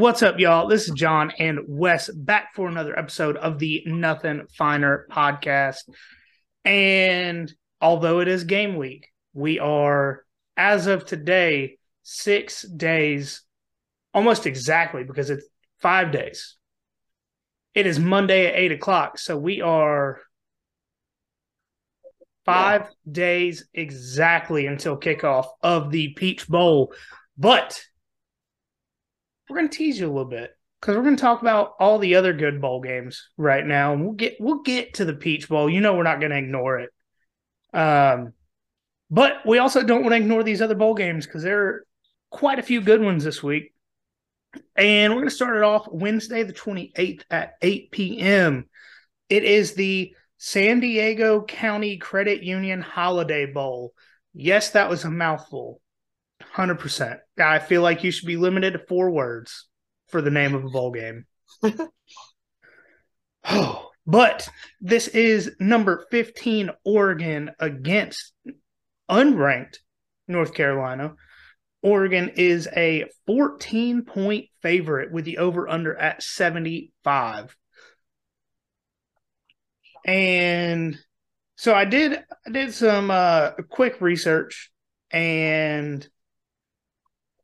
What's up, y'all? This is John and Wes back for another episode of the Nothing Finer podcast. And although it is game week, we are, as of today, six days, almost exactly, because it's five days. It is Monday at eight o'clock. So we are five yeah. days exactly until kickoff of the Peach Bowl. But we're going to tease you a little bit because we're going to talk about all the other good bowl games right now, and we'll get we'll get to the Peach Bowl. You know, we're not going to ignore it. Um, but we also don't want to ignore these other bowl games because there are quite a few good ones this week. And we're going to start it off Wednesday, the 28th at 8 p.m. It is the San Diego County Credit Union Holiday Bowl. Yes, that was a mouthful. 100%. I feel like you should be limited to four words for the name of a bowl game. oh, but this is number 15 Oregon against unranked North Carolina. Oregon is a 14 point favorite with the over under at 75. And so I did I did some uh quick research and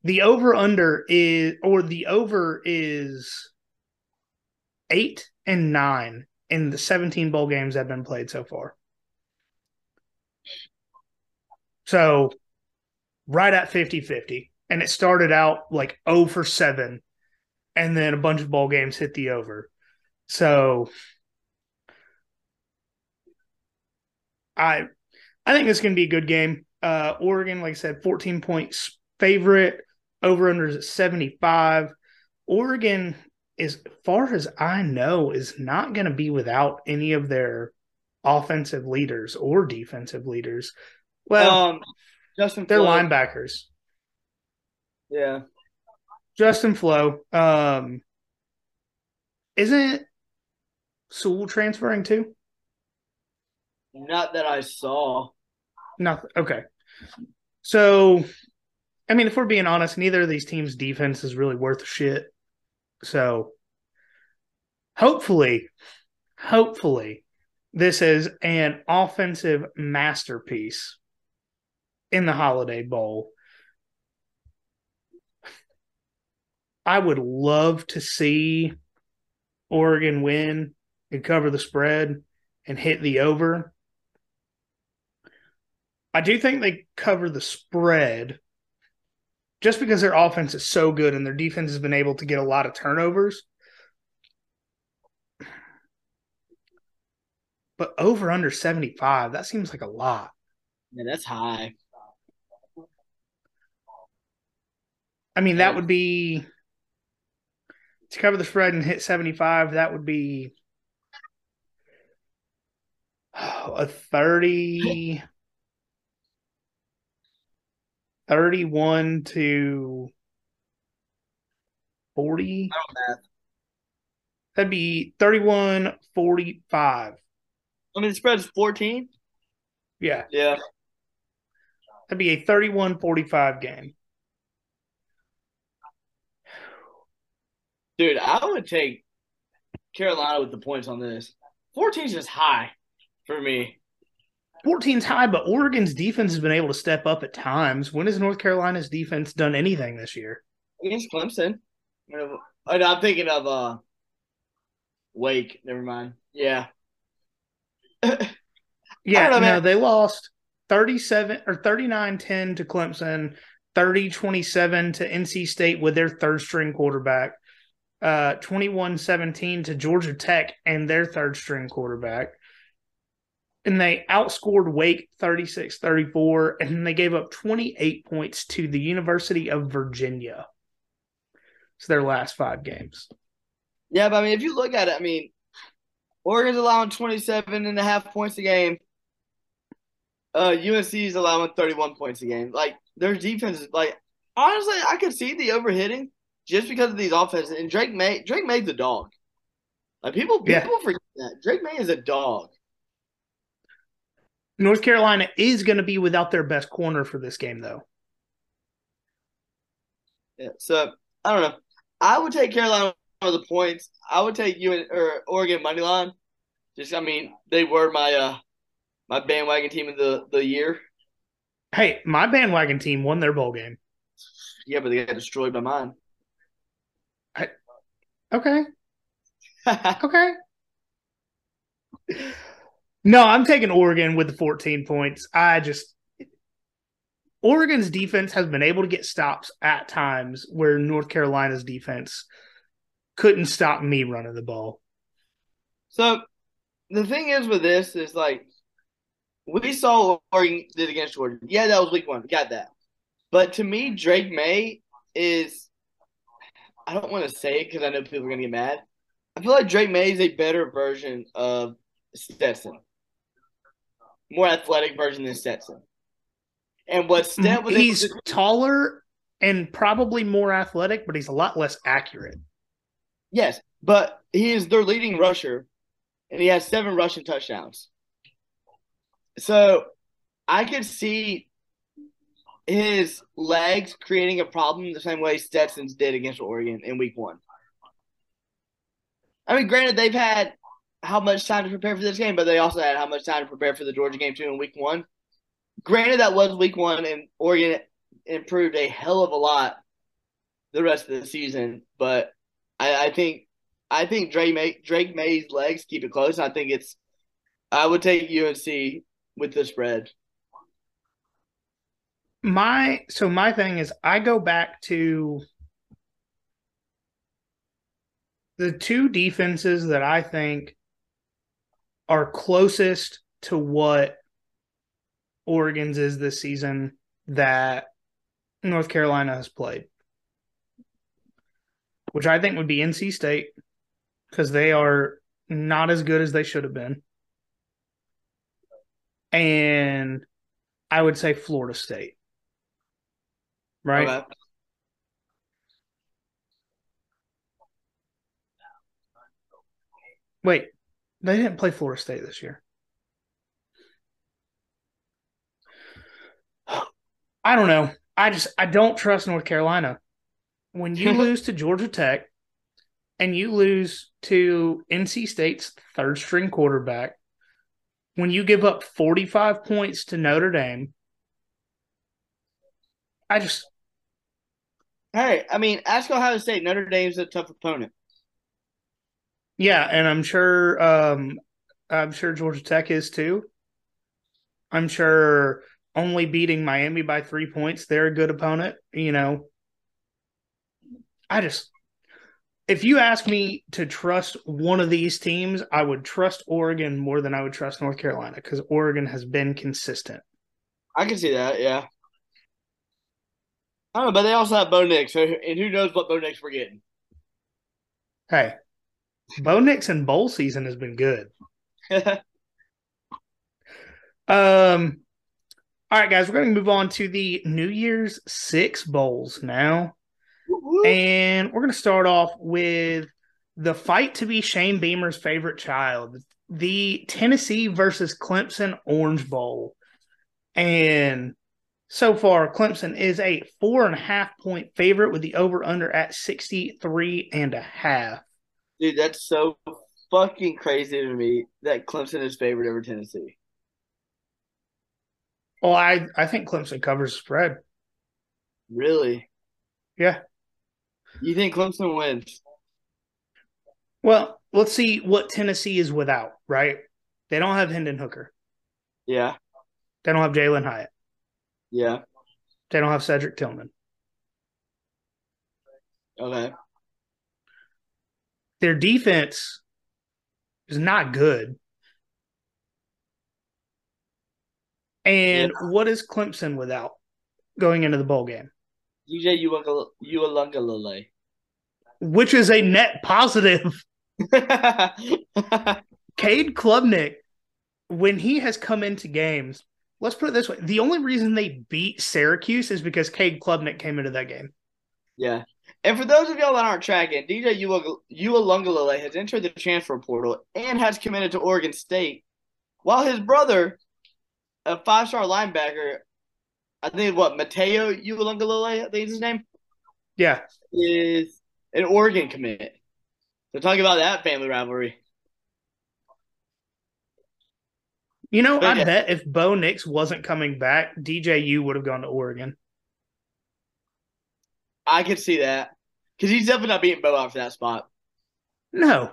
the over under is or the over is eight and nine in the 17 bowl games that have been played so far. So right at 50 50. And it started out like 0 for 7. And then a bunch of bowl games hit the over. So I I think it's going to be a good game. Uh, Oregon, like I said, 14 points favorite. Over under is 75. Oregon, as far as I know, is not going to be without any of their offensive leaders or defensive leaders. Well, um, Justin, they're Flowe. linebackers. Yeah, Justin Flowe. Um, isn't Sewell transferring too? Not that I saw. Not okay. So I mean, if we're being honest, neither of these teams' defense is really worth shit. So hopefully, hopefully, this is an offensive masterpiece in the Holiday Bowl. I would love to see Oregon win and cover the spread and hit the over. I do think they cover the spread just because their offense is so good and their defense has been able to get a lot of turnovers. But over under 75, that seems like a lot. Yeah, that's high. I mean, that would be to cover the spread and hit 75, that would be a 30 31 to 40. That'd be 31 45. I mean, the spread's 14. Yeah. Yeah. That'd be a 31 45 game. Dude, I would take Carolina with the points on this. 14 is just high for me. 14's high, but Oregon's defense has been able to step up at times. When has North Carolina's defense done anything this year? Against Clemson. I'm thinking of uh Wake. Never mind. Yeah. yeah, know, no, they lost 37 or 39-10 to Clemson, 30-27 to NC State with their third string quarterback, uh 21-17 to Georgia Tech and their third string quarterback and they outscored Wake 36 34, and they gave up 28 points to the University of Virginia. It's their last five games. Yeah, but I mean, if you look at it, I mean, Oregon's allowing 27 and a half points a game. Uh, UNC is allowing 31 points a game. Like, their defense is like, honestly, I could see the overhitting just because of these offenses. And Drake Maye, Drake Maye's a dog. Like, people, people yeah. forget that. Drake Maye is a dog. North Carolina is going to be without their best corner for this game, though. Yeah, so I don't know. I would take Carolina for the points. I would take you or Oregon money line. Just I mean, they were my uh my bandwagon team of the the year. Hey, my bandwagon team won their bowl game. Yeah, but they got destroyed by mine. I, okay. okay. No, I'm taking Oregon with the 14 points. I just Oregon's defense has been able to get stops at times where North Carolina's defense couldn't stop me running the ball. So the thing is with this is like we saw Oregon did against Georgia. Yeah, that was week one. Got that. But to me, Drake Maye is I don't want to say it because I know people are gonna get mad. I feel like Drake Maye is a better version of Stetson. More athletic version than Stetson. And what mm, Stetson was he's to- taller and probably more athletic, but he's a lot less accurate. Yes, but he is their leading rusher, and he has seven rushing touchdowns. So I could see his legs creating a problem the same way Stetson's did against Oregon in week one. I mean, granted, they've had how much time to prepare for this game, but they also had how much time to prepare for the Georgia game too in week one. Granted, that was week one, and Oregon improved a hell of a lot the rest of the season, but I, I think I think Drake Maye, Drake Maye's legs keep it close. I think it's I would take UNC with the spread. My so my thing is I go back to the two defenses that I think are closest to what Oregon's is this season that North Carolina has played, which I think would be NC State because they are not as good as they should have been. And I would say Florida State. Right? Okay. Wait, they didn't play Florida State this year. I don't know. I just I don't trust North Carolina. When you lose to Georgia Tech and you lose to NC State's third string quarterback, when you give up 45 points to Notre Dame, I just Hey, I mean, ask Ohio State. Notre Dame's a tough opponent. Yeah, and I'm sure um I'm sure Georgia Tech is too. I'm sure only beating Miami by 3 points, they're a good opponent, you know. I just if you ask me to trust one of these teams, I would trust Oregon more than I would trust North Carolina because Oregon has been consistent. I can see that, yeah. I don't know, but they also have Bo Nix, so, and who knows what Bo Nix we're getting. Hey, Bo Nix in bowl season has been good. um, all right, guys, we're going to move on to the New Year's Six bowls now, and we're going to start off with the fight to be Shane Beamer's favorite child, the Tennessee versus Clemson Orange Bowl, and so far, Clemson is a four and a half point favorite with the over under at 63 and a half. Dude, that's so fucking crazy to me that Clemson is favored over Tennessee. Well, I, I think Clemson covers spread. Really? Yeah. You think Clemson wins? Well, let's see what Tennessee is without, right? They don't have Hendon Hooker. Yeah. They don't have Jalin Hyatt. Yeah. They don't have Cedric Tillman. Okay their defense is not good. And yeah. what is Clemson without going into the bowl game? DJ Uiagalelei. Which is a net positive. Cade Klubnik, when he has come into games, let's put it this way: the only reason they beat Syracuse is because Cade Klubnik came into that game. Yeah. And for those of y'all that aren't tracking, DJ Uiagalelei has entered the transfer portal and has committed to Oregon State, while his brother, a five-star linebacker, I think what Matayo Uiagalelei, I think is his name. Yeah, is an Oregon commit. So talk about that family rivalry. You know, But I yeah. bet if Bo Nix wasn't coming back, DJU would have gone to Oregon. I could see that because he's definitely not beating Bo out for that spot. No,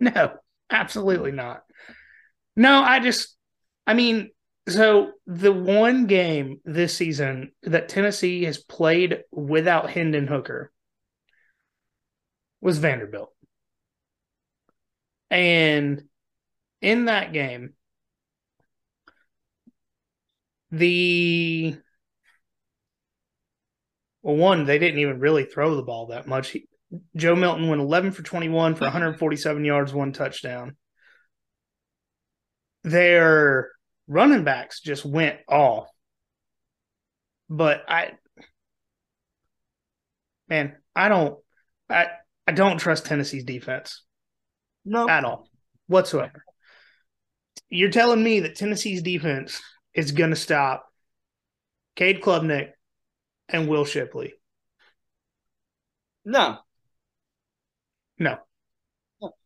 no, absolutely not. No, I just, I mean, so the one game this season that Tennessee has played without Hendon Hooker was Vanderbilt. And in that game, the well, one, they didn't even really throw the ball that much. He, Joe Milton went 11 for 21 for 147 yards, one touchdown. Their running backs just went off. But I man, I don't I I don't trust Tennessee's defense No, at all whatsoever. You're telling me that Tennessee's defense is going to stop Cade Klubnik and Will Shipley? no. No.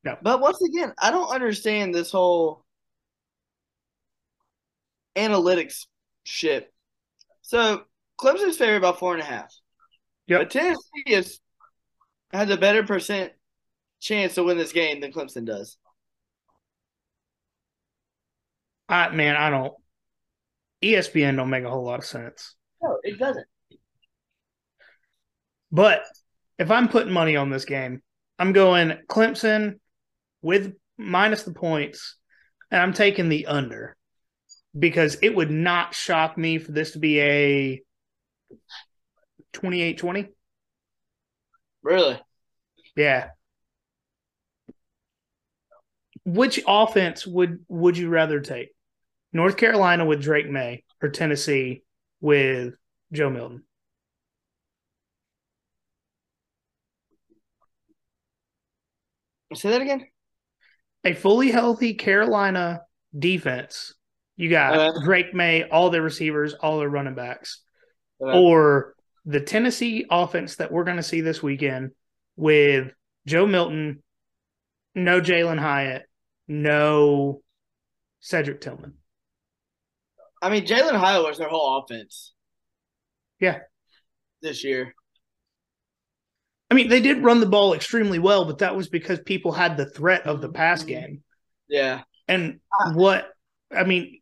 No. But once again, I don't understand this whole analytics shit. So Clemson's favored about four and a half. Yep. But Tennessee is, has a better percent chance to win this game than Clemson does. I man, I don't. ESPN don't make a whole lot of sense. No, it doesn't. But if I'm putting money on this game, I'm going Clemson with minus the points, and I'm taking the under because it would not shock me for this to be a 28 20. Really? Yeah. Which offense would would you rather take? North Carolina with Drake Maye or Tennessee with Joe Milton? Say that again? A fully healthy Carolina defense. You got Uh. Drake Maye, all their receivers, all their running backs, Uh, or the Tennessee offense that we're going to see this weekend with Joe Milton, no Jalin Hyatt, no Cedric Tillman. I mean, Jalin Hyatt was their whole offense. Yeah. This year. I mean, they did run the ball extremely well, but that was because people had the threat of the pass mm-hmm. game. Yeah. And what I mean,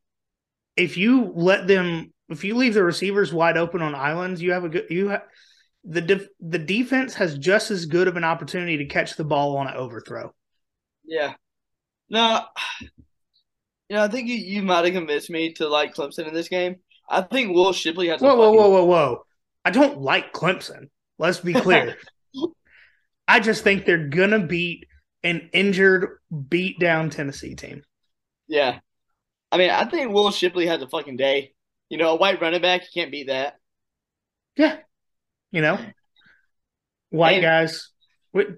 if you let them, if you leave the receivers wide open on islands, you have a good you have the def, the defense has just as good of an opportunity to catch the ball on an overthrow. Yeah. No, you know, I think you, you might have convinced me to like Clemson in this game. I think Will Shipley has Whoa, whoa, whoa, whoa, whoa! I don't like Clemson. Let's be clear. I just think they're gonna beat an injured, beat down Tennessee team. Yeah. I mean, I think Will Shipley has a fucking day. You know, a white running back, you can't beat that. Yeah. You know, white And- guys.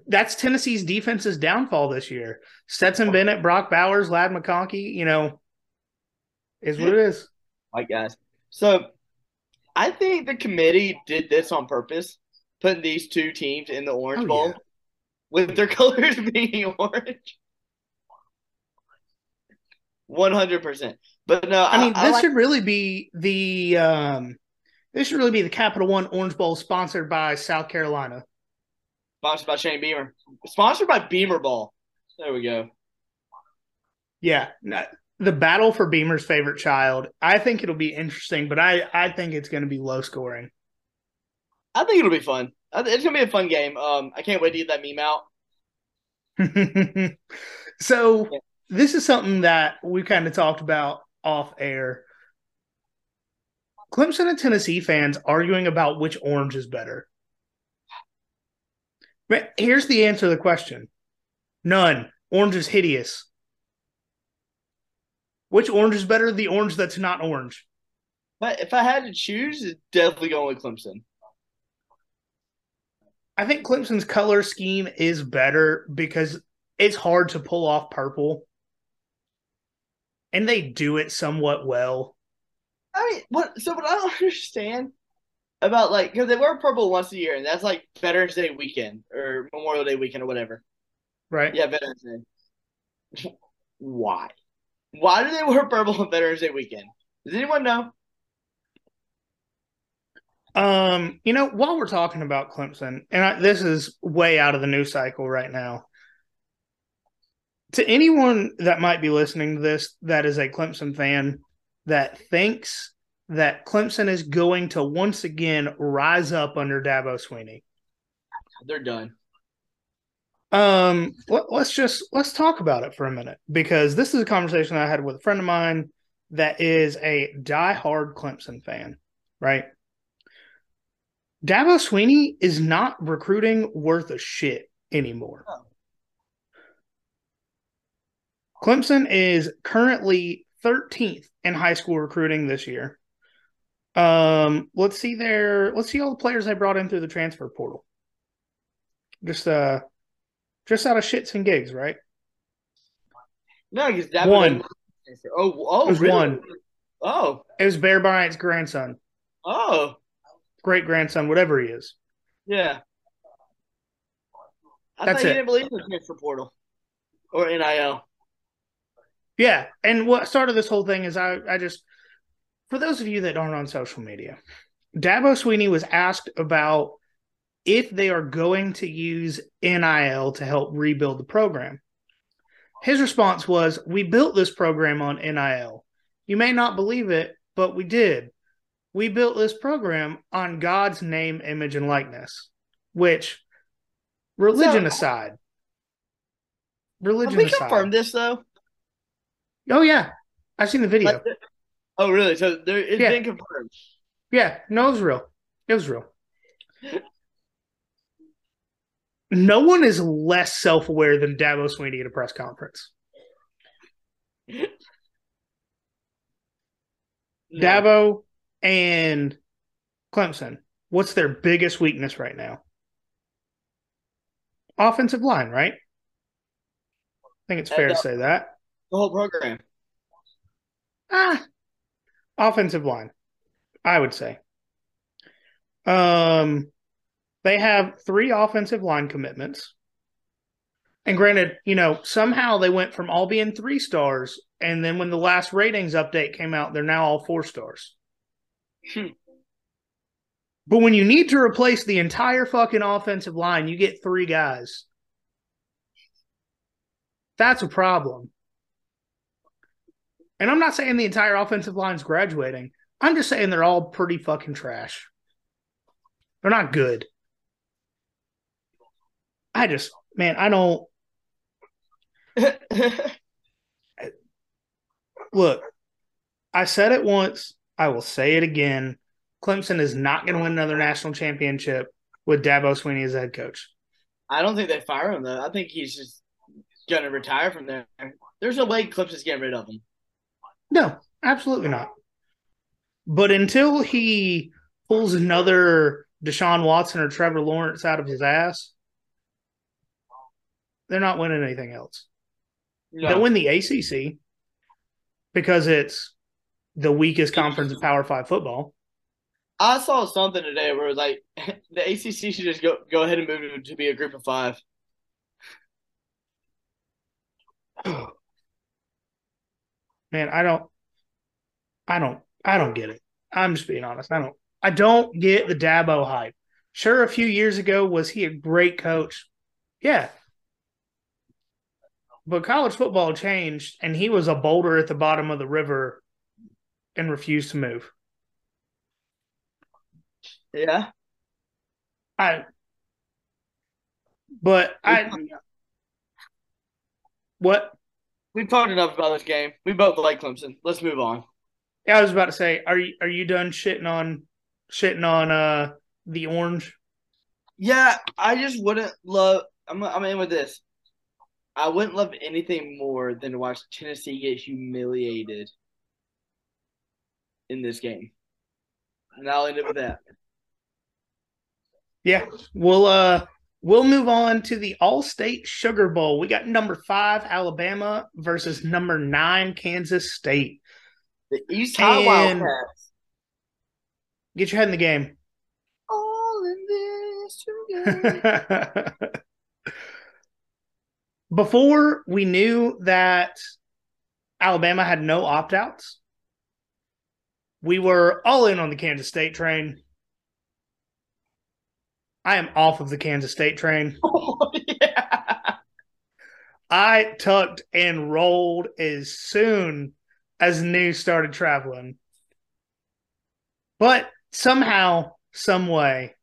That's Tennessee's defense's downfall this year. Stetson Bennett, Brock Bowers, Ladd McConkey, you know, is what it is. White guys. So I think the committee did this on purpose, putting these two teams in the Orange Oh, Bowl yeah. with their colors being orange. 100%. But no, I mean, I, this like- should really be the um this should really be the Capital One Orange Bowl sponsored by South Carolina. sponsored by Shane Beamer. Sponsored by Beamer Ball. There we go. Yeah. The battle for Beamer's favorite child. I think it'll be interesting, but I, I think it's going to be low scoring. I think it'll be fun. It's gonna be a fun game. Um, I can't wait to get that meme out. so Yeah. this is something that we kind of talked about off air. Clemson and Tennessee fans arguing about which orange is better. But here's the answer to the question. None. Orange is hideous. Which orange is better? The orange that's not orange. But if I had to choose, it's definitely going with Clemson. I think Clemson's color scheme is better because it's hard to pull off purple. And they do it somewhat well. I mean, what? So what I don't understand about like because they wear purple once a year, and that's like Veterans Day weekend or Memorial Day weekend or whatever. Right. Yeah, Veterans Day. Why? Why do they wear purple on Veterans Day weekend? Does anyone know? Um, you know, while we're talking about Clemson, and I, this is way out of the news cycle right now. To anyone that might be listening to this that is a Clemson fan that thinks that Clemson is going to once again rise up under Dabo Swinney. They're done. Um, let, us just let's talk about it for a minute because this is a conversation I had with a friend of mine that is a die-hard Clemson fan, right? Dabo Swinney is not recruiting worth a shit anymore. Oh. Clemson is currently 13th in high school recruiting this year. Um, let's see their let's see all the players they brought in through the transfer portal. Just uh just out of shits and gigs, right? No, because that one. Oh, oh, it was really? one. Oh, it was Bear Bryant's grandson. Oh, great grandson, whatever he is. Yeah. I That's thought you it. didn't believe in the transfer portal or NIL. Yeah, and what started this whole thing is I, I just, for those of you that aren't on social media, Dabo Swinney was asked about if they are going to use NIL to help rebuild the program. His response was, We built this program on NIL. You may not believe it, but we did. We built this program on God's name, image, and likeness, which, religion so, aside, religion we aside, confirmed this though? Oh yeah, I've seen the video. Like, oh really? So there, it's yeah. been confirmed. Yeah, no, it was real. It was real. no one is less self-aware than Dabo Swinney at a press conference. No. Dabo and Clemson, what's their biggest weakness right now? Offensive line, right? I think it's fair to say that. The whole program. Ah, offensive line, I would say. Um, they have three offensive line commitments. And granted, you know, somehow they went from all being three stars, and then when the last ratings update came out, they're now all four stars. Hmm. But when you need to replace the entire fucking offensive line, you get three guys. That's a problem. And I'm not saying the entire offensive line's graduating. I'm just saying they're all pretty fucking trash. They're not good. I just, man, I don't. Look, I said it once. I will say it again. Clemson is not going to win another national championship with Dabo Swinney as head coach. I don't think they fire him though. I think he's just going to retire from there. There's no way Clemson's getting rid of him. No, absolutely not. But until he pulls another Deshaun Watson or Trevor Lawrence out of his ass, they're not winning anything else. No. They'll win the ACC because it's the weakest conference of Power Five football. I saw something today where it was like the ACC should just go go ahead and move to be a group of five. man, I don't, I don't, I don't get it. I'm just being honest. I don't, I don't get the Dabo hype. Sure, a few years ago, was he a great coach? Yeah. But college football changed, and he was a boulder at the bottom of the river and refused to move. Yeah. I, but I, what? We've talked enough about this game. We both like Clemson. Let's move on. Yeah, I was about to say, are you are you done shitting on shitting on uh the orange? Yeah, I just wouldn't love. I'm I'm in with this. I wouldn't love anything more than to watch Tennessee get humiliated in this game. And I'll end it with that. Yeah, we'll uh We'll move on to the Allstate Sugar Bowl. We got number five, Alabama versus number nine, Kansas State. The East High Wildcats. Get your head in the game. All in this together. Before we knew that Alabama had no opt outs, we were all in on the Kansas State train. I am off of the Kansas State train. oh, yeah. I tucked and rolled as soon as news started traveling. But somehow, some way,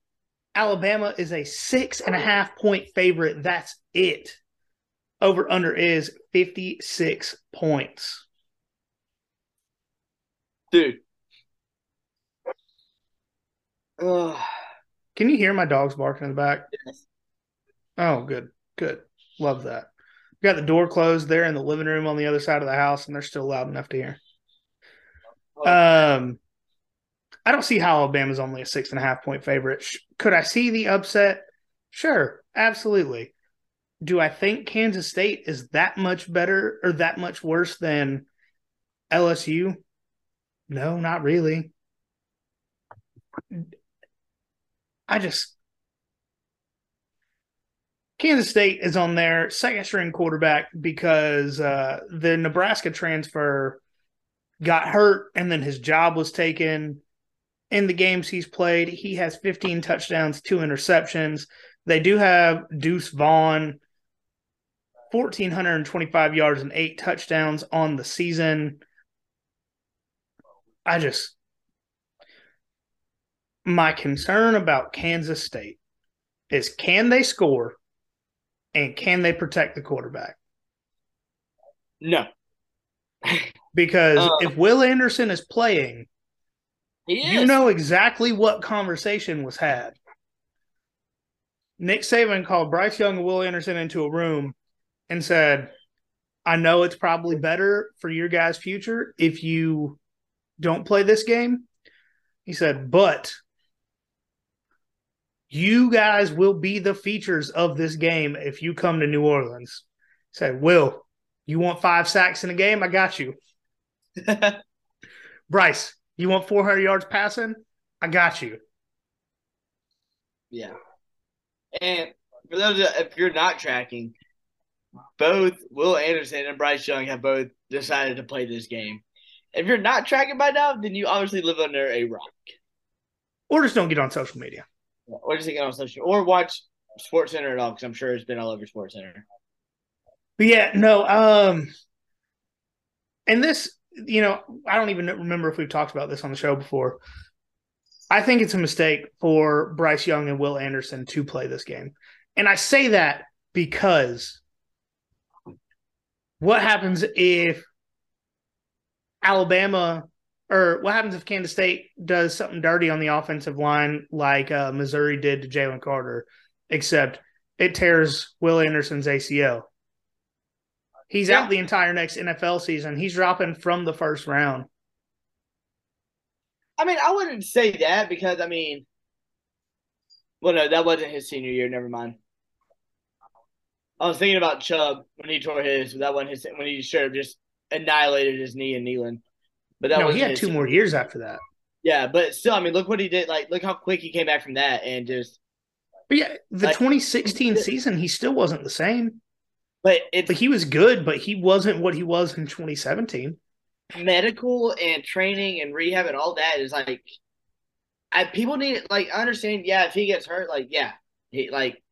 Alabama is a six and a half point favorite. That's it. Over under is 56 points. Dude. Ugh. Can you hear my dogs barking in the back? Yes. Oh, good. Good. Love that. We got the door closed there in the living room on the other side of the house, and they're still loud enough to hear. Um, I don't see how Alabama's only a six and a half point favorite. Sh- Could I see the upset? Sure, absolutely. Do I think Kansas State is that much better or that much worse than LSU? No, not really. I just Kansas State is on their second string quarterback because uh, the Nebraska transfer got hurt and then his job was taken. In the games he's played, he has 15 touchdowns, two interceptions. They do have Deuce Vaughn, 1,425 yards and eight touchdowns on the season. I just, my concern about Kansas State is can they score and can they protect the quarterback? No. Because Uh, if Will Anderson is playing, is. you know exactly what conversation was had. Nick Saban called Bryce Young and Will Anderson into a room and said, I know it's probably better for your guys' future if you don't play this game. He said, but you guys will be the features of this game if you come to New Orleans. Said, Will, you want five sacks in a game? I got you. Bryce, you want 400 yards passing? I got you. yeah. And for those that, if you're not tracking, both Will Anderson and Bryce Young have both decided to play this game. If you're not tracking by now, then you obviously live under a rock. Or just don't get on social media. Or just get on social or watch SportsCenter at all, because I'm sure it's been all over SportsCenter. But yeah, no, um and this, you know, I don't even remember if we've talked about this on the show before. I think it's a mistake for Bryce Young and Will Anderson to play this game. And I say that because what happens if Alabama or what happens if Kansas State does something dirty on the offensive line like uh, Missouri did to Jalen Carter, except it tears Will Anderson's ACL? He's Yeah. out the entire next NFL season. He's dropping from the first round. I mean, I wouldn't say that because I mean, well, no, that wasn't his senior year. Never mind. I was thinking about Chubb when he tore his. But that wasn't his when he should have just annihilated his knee and kneeling. But that no, he had two more years after that. Yeah, but still, I mean, look what he did. Like, look how quick he came back from that, and just. But yeah, the Like- 2016 season, he still wasn't the same. But it's But he was good, but he wasn't what he was in 2017. medical and training and rehab and all that is like, I people need like I understand. Yeah, if he gets hurt, like yeah, he like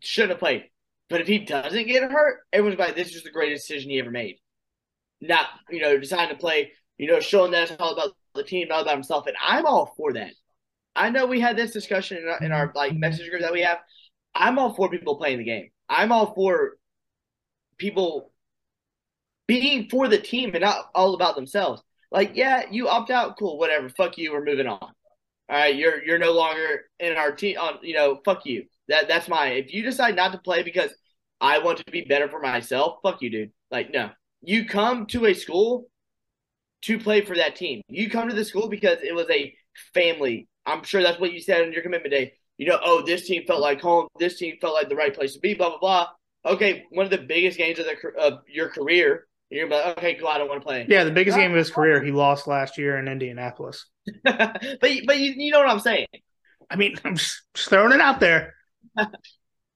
shouldn't have played. But if he doesn't get hurt, everyone's like, this is the greatest decision he ever made. Not you know deciding to play, you know, showing that it's all about the team, not about himself, and I'm all for that. I know we had this discussion in our, in our like message group that we have. I'm all for people playing the game. I'm all for people being for the team and not all about themselves. Like, yeah, you opt out, cool, whatever. Fuck you, we're moving on. All right, you're you're no longer in our team. On you know, fuck you. That that's mine. If you decide not to play because I want to be better for myself, fuck you, dude. Like, no, you come to a school to play for that team. You come to the school because it was a family. I'm sure that's what you said on your commitment day. You know, oh, this team felt like home. This team felt like the right place to be. Blah blah blah. Okay, one of the biggest games of the of your career. You're like, okay, cool. I don't want to play. Yeah, the biggest game of his career, he lost last year in Indianapolis. but but you, you know what I'm saying. I mean, I'm just, throwing it out there.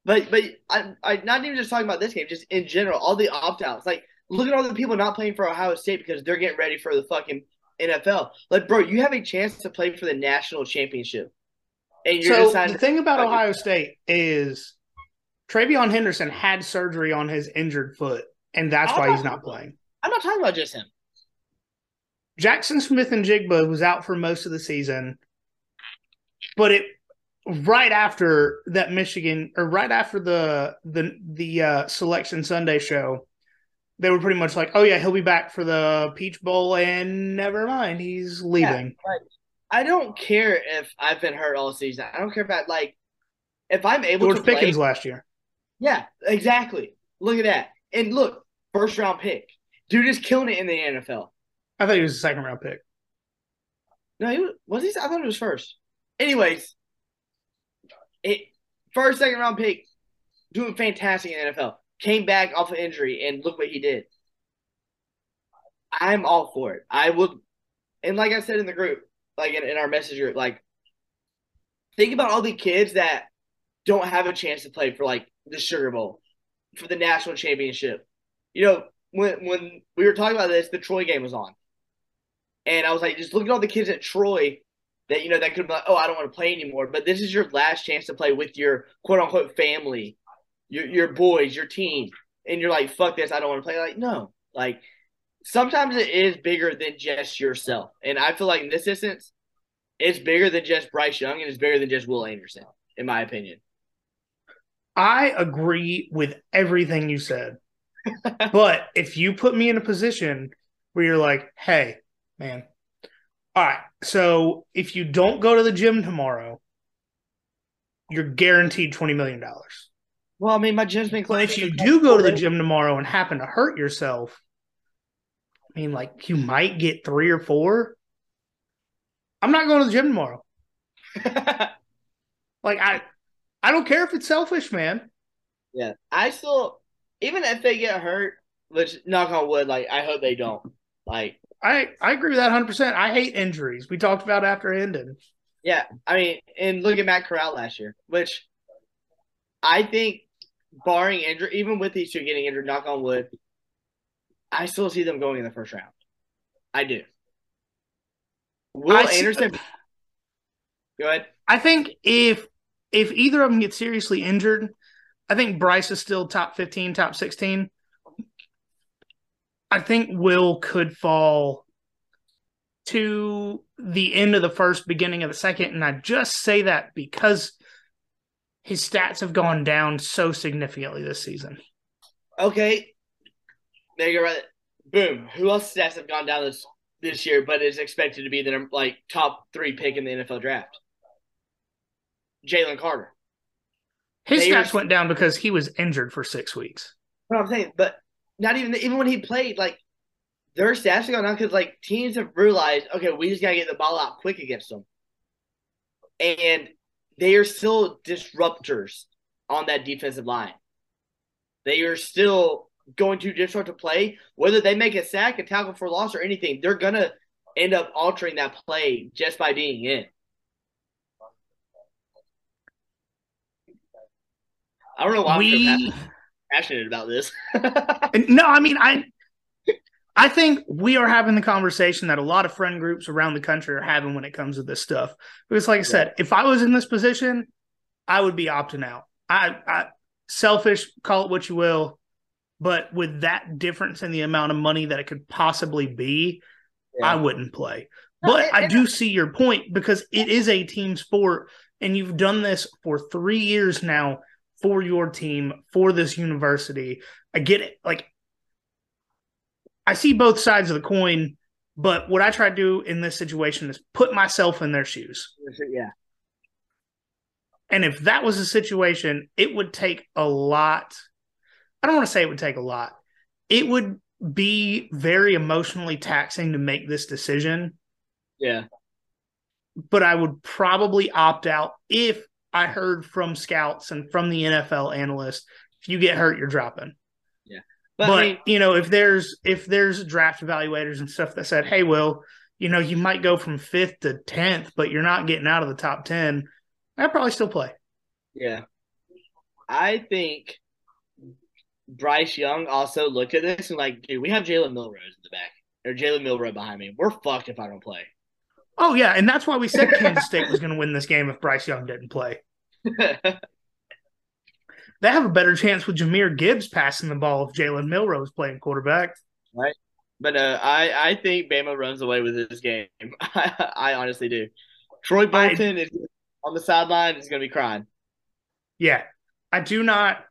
But but I I not even just talking about this game, just in general, all the opt outs. Like look at all the people not playing for Ohio State because they're getting ready for the fucking NFL. Like, bro, you have a chance to play for the national championship. And you're so the thing about Ohio State is TreVeyon Henderson had surgery on his injured foot, and that's why he's not playing. I'm not talking about just him. Jackson Smith-Njigba was out for most of the season, but it right after that Michigan or right after the the the uh, selection Sunday show, they were pretty much like, "Oh yeah, he'll be back for the Peach Bowl," and never mind, he's leaving. Yeah, I don't care if I've been hurt all season. I don't care about like if I'm able George to Pickens play, last year. Yeah, exactly. Look at that, and look, first round pick, dude is killing it in the NFL. I thought he was a second round pick. No, he was, was he? I thought it was first. Anyways, it first second round pick, doing fantastic in the NFL. Came back off of injury and look what he did. I'm all for it. I would, and like I said in the group, like in, in our message group, like think about all the kids that don't have a chance to play for like the Sugar Bowl, for the national championship. You know, when when we were talking about this, the Troy game was on, and I was like, just look at all the kids at Troy that you know that could be like, oh, I don't want to play anymore. But this is your last chance to play with your quote unquote family, your your boys, your team, and you're like, fuck this, I don't want to play. Like, no, like sometimes it is bigger than just yourself, and I feel like in this instance, it's bigger than just Bryce Young, and it's bigger than just Will Anderson, in my opinion. I agree with everything you said. but if you put me in a position where you're like, hey, man, all right. So if you don't go to the gym tomorrow, you're guaranteed twenty million dollars. Well, I mean, my gym's been closed. But if you do go to the gym tomorrow and happen to hurt yourself, I mean, like you might get three or four. I'm not going to the gym tomorrow. like I, I don't care if it's selfish, man. Yeah, I still, even if they get hurt, which knock on wood, like I hope they don't. Like I I agree with that 100. percent I hate injuries. We talked about after ended. Yeah, I mean, and look at Matt Corral last year, which I think, barring injury, even with these two getting injured, knock on wood, I still see them going in the first round. I do. Will I Anderson? See, go ahead. I think if if either of them get seriously injured, I think Bryce is still top 15, top 16. I think Will could fall to the end of the first, beginning of the second. And I just say that because his stats have gone down so significantly this season. Okay. There you're right. Boom. Who else stats have gone down this this year, but is expected to be the like top three pick in the NFL draft? Jalen Carter. His they stats are, went down because he was injured for six weeks. What I'm saying, but not even even when he played, like their stats are going down because like teams have realized, okay, we just gotta get the ball out quick against them, and they are still disruptors on that defensive line. They are still going to disrupt to play, whether they make a sack, a tackle for loss, or anything. They're gonna end up altering that play just by being in. I don't know why we passionate about this. no, I mean I I think we are having the conversation that a lot of friend groups around the country are having when it comes to this stuff. Because like I said, if I was in this position, I would be opting out. I, I selfish, call it what you will, but with that difference in the amount of money that it could possibly be, yeah. I wouldn't play. No, but it, I do see your point because it is a team sport and you've done this for 3 years now for your team, for this university. I get it. Like, I see both sides of the coin, but what I try to do in this situation is put myself in their shoes. Yeah. And if that was a situation, it would take a lot. I don't want to say it would take a lot. It would be very emotionally taxing to make this decision. Yeah. But I would probably opt out if I heard from scouts and from the NFL analyst if you get hurt, you're dropping. But, but I mean, you know, if there's if there's draft evaluators and stuff that said, hey, Will, you know, you might go from fifth to tenth, but you're not getting out of the top ten. I'd probably still play. Yeah. I think Bryce Young also looked at this and like, dude, we have Jalen Milroe in the back or Jalen Milroe behind me. We're fucked if I don't play. Oh yeah, and that's why we said Kansas State was going to win this game if Bryce Young didn't play. they have a better chance with Jahmyr Gibbs passing the ball if Jalen Milroe playing quarterback. Right. But uh, I I think Bama runs away with this game. I, I honestly do. Troy Bolton I, is on the sideline is going to be crying. Yeah, I do not.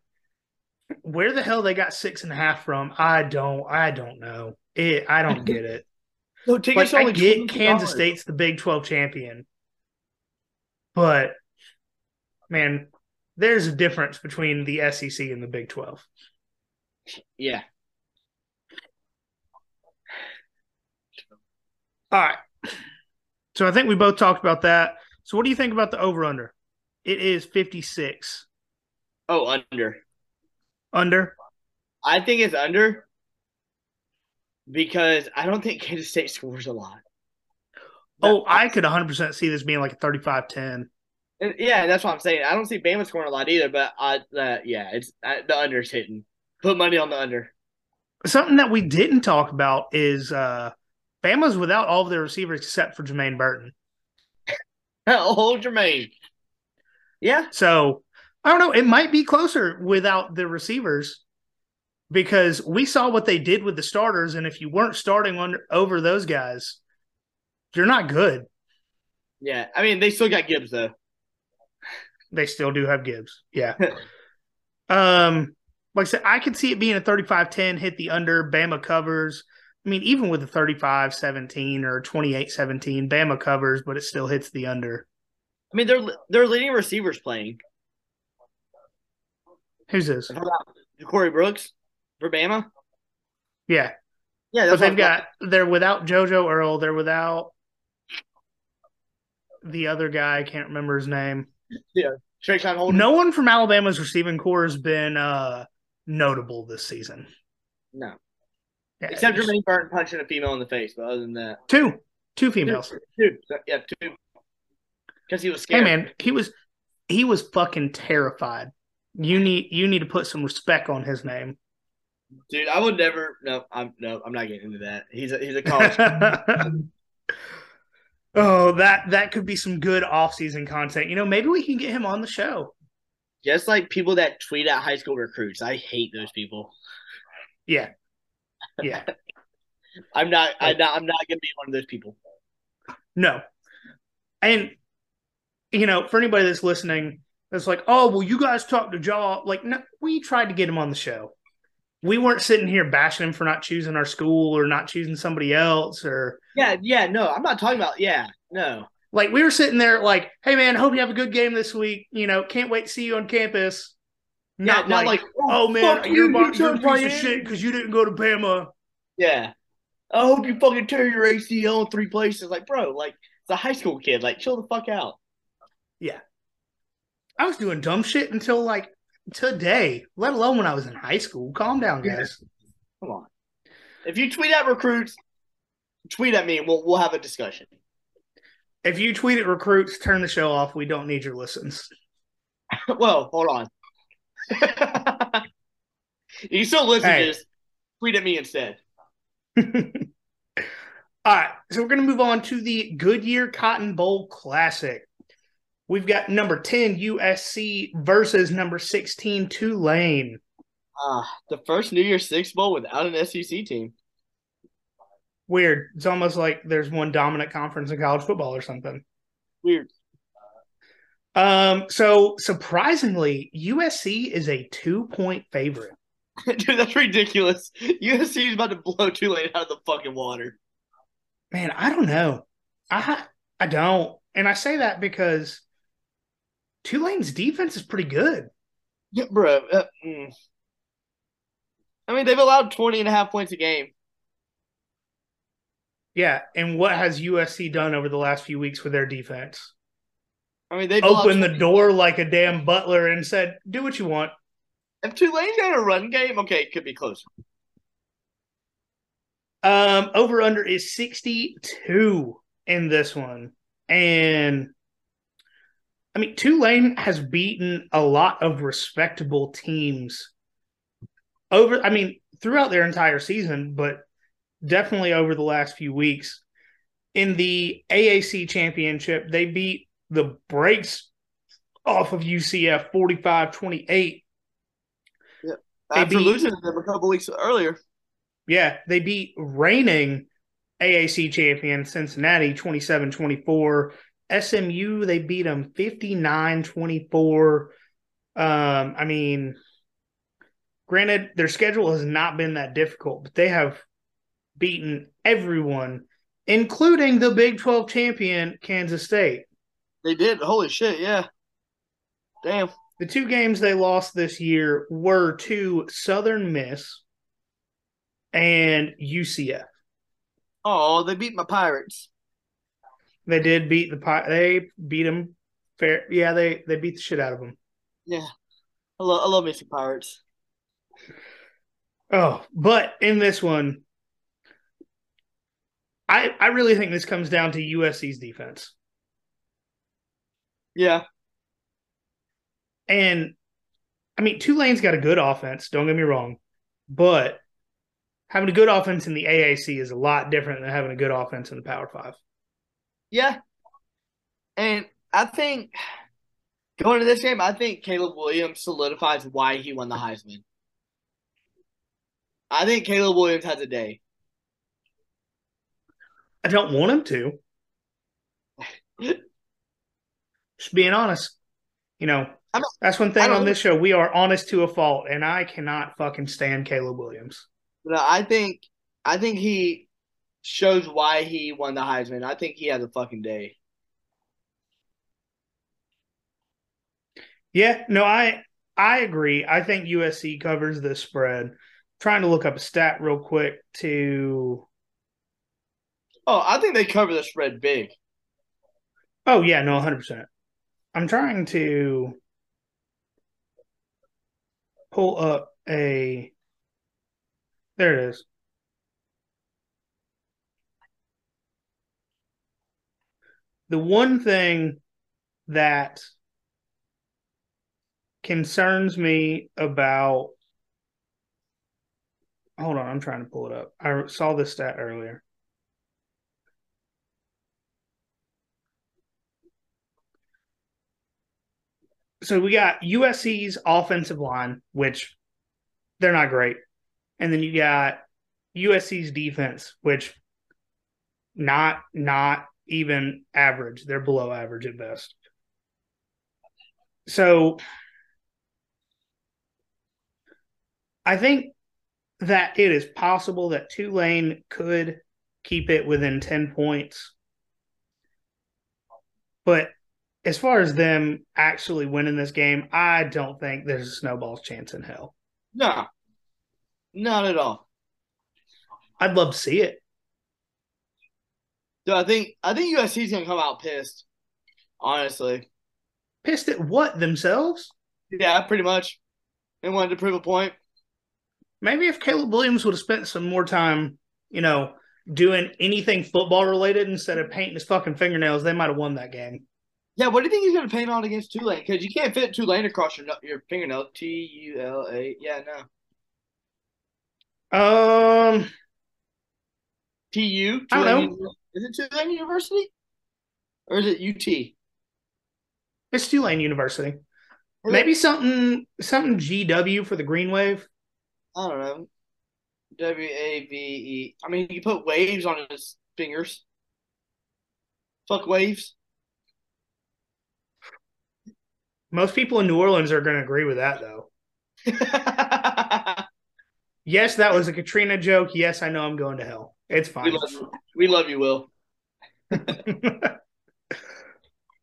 Where the hell they got six and a half from? I don't. I don't know. It. I don't get it. no, like, I get Kansas State's the Big Twelve champion, but man, there's a difference between the SEC and the Big Twelve. Yeah. All right. So I think we both talked about that. So what do you think about the over under? It is 56. Oh, under. Under? I think it's under because I don't think Kansas State scores a lot. Oh, I could 100% see this being like a 35 10. Yeah, that's what I'm saying. I don't see Bama scoring a lot either, but I, uh, yeah, it's uh, the under's hitting. Put money on the under. Something that we didn't talk about is uh, Bama's without all of their receivers except for Jermaine Burton. oh, Jermaine. Yeah. So I don't know. It might be closer without the receivers because we saw what they did with the starters, and if you weren't starting on over those guys, you're not good. Yeah, I mean they still got Gibbs though. They still do have Gibbs. Yeah. um, like I said, I could see it being a 35-10, hit the under, Bama covers. I mean, even with a 35-17 or 28-17, Bama covers, but it still hits the under. I mean, they're they're leading receivers playing. Who's this? Corey Brooks for Bama. Yeah, yeah. but they've got they're without JoJo Earle. They're without the other guy. I can't remember his name. Yeah, Holden. No one from Alabama's receiving corps has been uh, notable this season. No, yeah, except just... Jermaine Burton punching a female in the face. But other than that, two, two females. Two, two. yeah, two. Because he was scared. Hey man, he was he was fucking terrified. You need you need to put some respect on his name. Dude, I would never. No, I'm no, I'm not getting into that. He's a he's a college. oh, that that could be some good off-season content. You know, maybe we can get him on the show. Just like people that tweet at high school recruits, I hate those people. Yeah, yeah. I'm not. I'm not. I'm not gonna be one of those people. No, and you know, for anybody that's listening, that's like, oh, well, you guys talked to Jaw. Like, no, we tried to get him on the show. We weren't sitting here bashing him for not choosing our school or not choosing somebody else or. Yeah, yeah, no, I'm not talking about. Yeah, no. Like we were sitting there, like, hey man, hope you have a good game this week. You know, can't wait to see you on campus. Not, yeah, not like, like oh, oh man, you're, you, you're a piece of shit because you didn't go to Bama. Yeah, I hope you fucking tear your ACL in three places. Like, bro, like it's a high school kid. Like, chill the fuck out. Yeah. I was doing dumb shit until like today, let alone when I was in high school. Calm down, guys. Come on. If you tweet at recruits, tweet at me and we'll we'll have a discussion. If you tweet at recruits, turn the show off. We don't need your listens. well, hold on. you still listen hey. to this. Tweet at me instead. All right. So we're going to move on to the Goodyear Cotton Bowl Classic. We've got number 10 USC versus number 16 Tulane. Ah, the first New Year's Six Bowl without an SEC team. Weird. It's almost like there's one dominant conference in college football or something. Weird. Um, so surprisingly, USC is a two point favorite. Dude, that's ridiculous. USC is about to blow Tulane out of the fucking water. Man, I don't know. I I don't. And I say that because Tulane's defense is pretty good. Yeah, bro. Uh, mm. I mean, they've allowed 20 and a half points a game. Yeah, and what has USC done over the last few weeks with their defense? I mean, they opened the door like a damn butler and said, "Do what you want." If Tulane got a run game, okay, it could be closer. Um, over under is 62 in this one. And I mean, Tulane has beaten a lot of respectable teams over, I mean, throughout their entire season, but definitely over the last few weeks. In the AAC championship, they beat the brakes off of UCF 45 28. Yeah. After beat, losing them a couple weeks earlier. Yeah, they beat reigning AAC champion Cincinnati 27 24. SMU, they beat them 59 24. Um, I mean, granted, their schedule has not been that difficult, but they have beaten everyone, including the Big 12 champion, Kansas State. They did. Holy shit. Yeah. Damn. The two games they lost this year were to Southern Miss and UCF. Oh, they beat my Pirates. They did beat the pot. They beat them fair. Yeah, they they beat the shit out of them. Yeah, I love I love me some Pirates. Oh, but in this one, I I really think this comes down to USC's defense. Yeah. And I mean, Tulane's got a good offense, don't get me wrong, but having a good offense in the AAC is a lot different than having a good offense in the Power Five. Yeah. And I think going to this game, I think Caleb Williams solidifies why he won the Heisman. I think Caleb Williams has a day. I don't want him to. Just being honest. You know, that's one thing on this show. We are honest to a fault, and I cannot fucking stand Caleb Williams. No, I think I think he shows why he won the Heisman. I think he has a fucking day. Yeah, no, I I agree. I think USC covers the spread. trying to look up a stat real quick to Oh, I think they cover the spread big. Oh yeah, no, 100%. I'm trying to pull up a there it is. The one thing that concerns me about hold on, I'm trying to pull it up. I saw this stat earlier. So we got USC's offensive line, which they're not great. And then you got USC's defense, which not not even average. They're below average at best. So I think that it is possible that Tulane could keep it within 10 points. But as far as them actually winning this game, I don't think there's a snowball's chance in hell. No, not at all. I'd love to see it. Dude, I think I think USC's gonna come out pissed. Honestly. Pissed at what themselves? Yeah, pretty much. They wanted to prove a point. Maybe if Caleb Williams would have spent some more time, you know, doing anything football related instead of painting his fucking fingernails, they might have won that game. Yeah, what do you think he's going to paint on against Tulane? Because you can't fit Tulane across your your fingernail. T U L A. Yeah, no. Um. T U. I don't know. Is it Tulane University, or is it UT? It's Tulane University. Is Maybe it? something something GW for the Green Wave. I don't know. W A V E. I mean, you put waves on his fingers. Fuck waves. Most people in New Orleans are going to agree with that, though. yes, that was a Katrina joke. Yes, I know I'm going to hell. It's fine. We love you, we love you Will.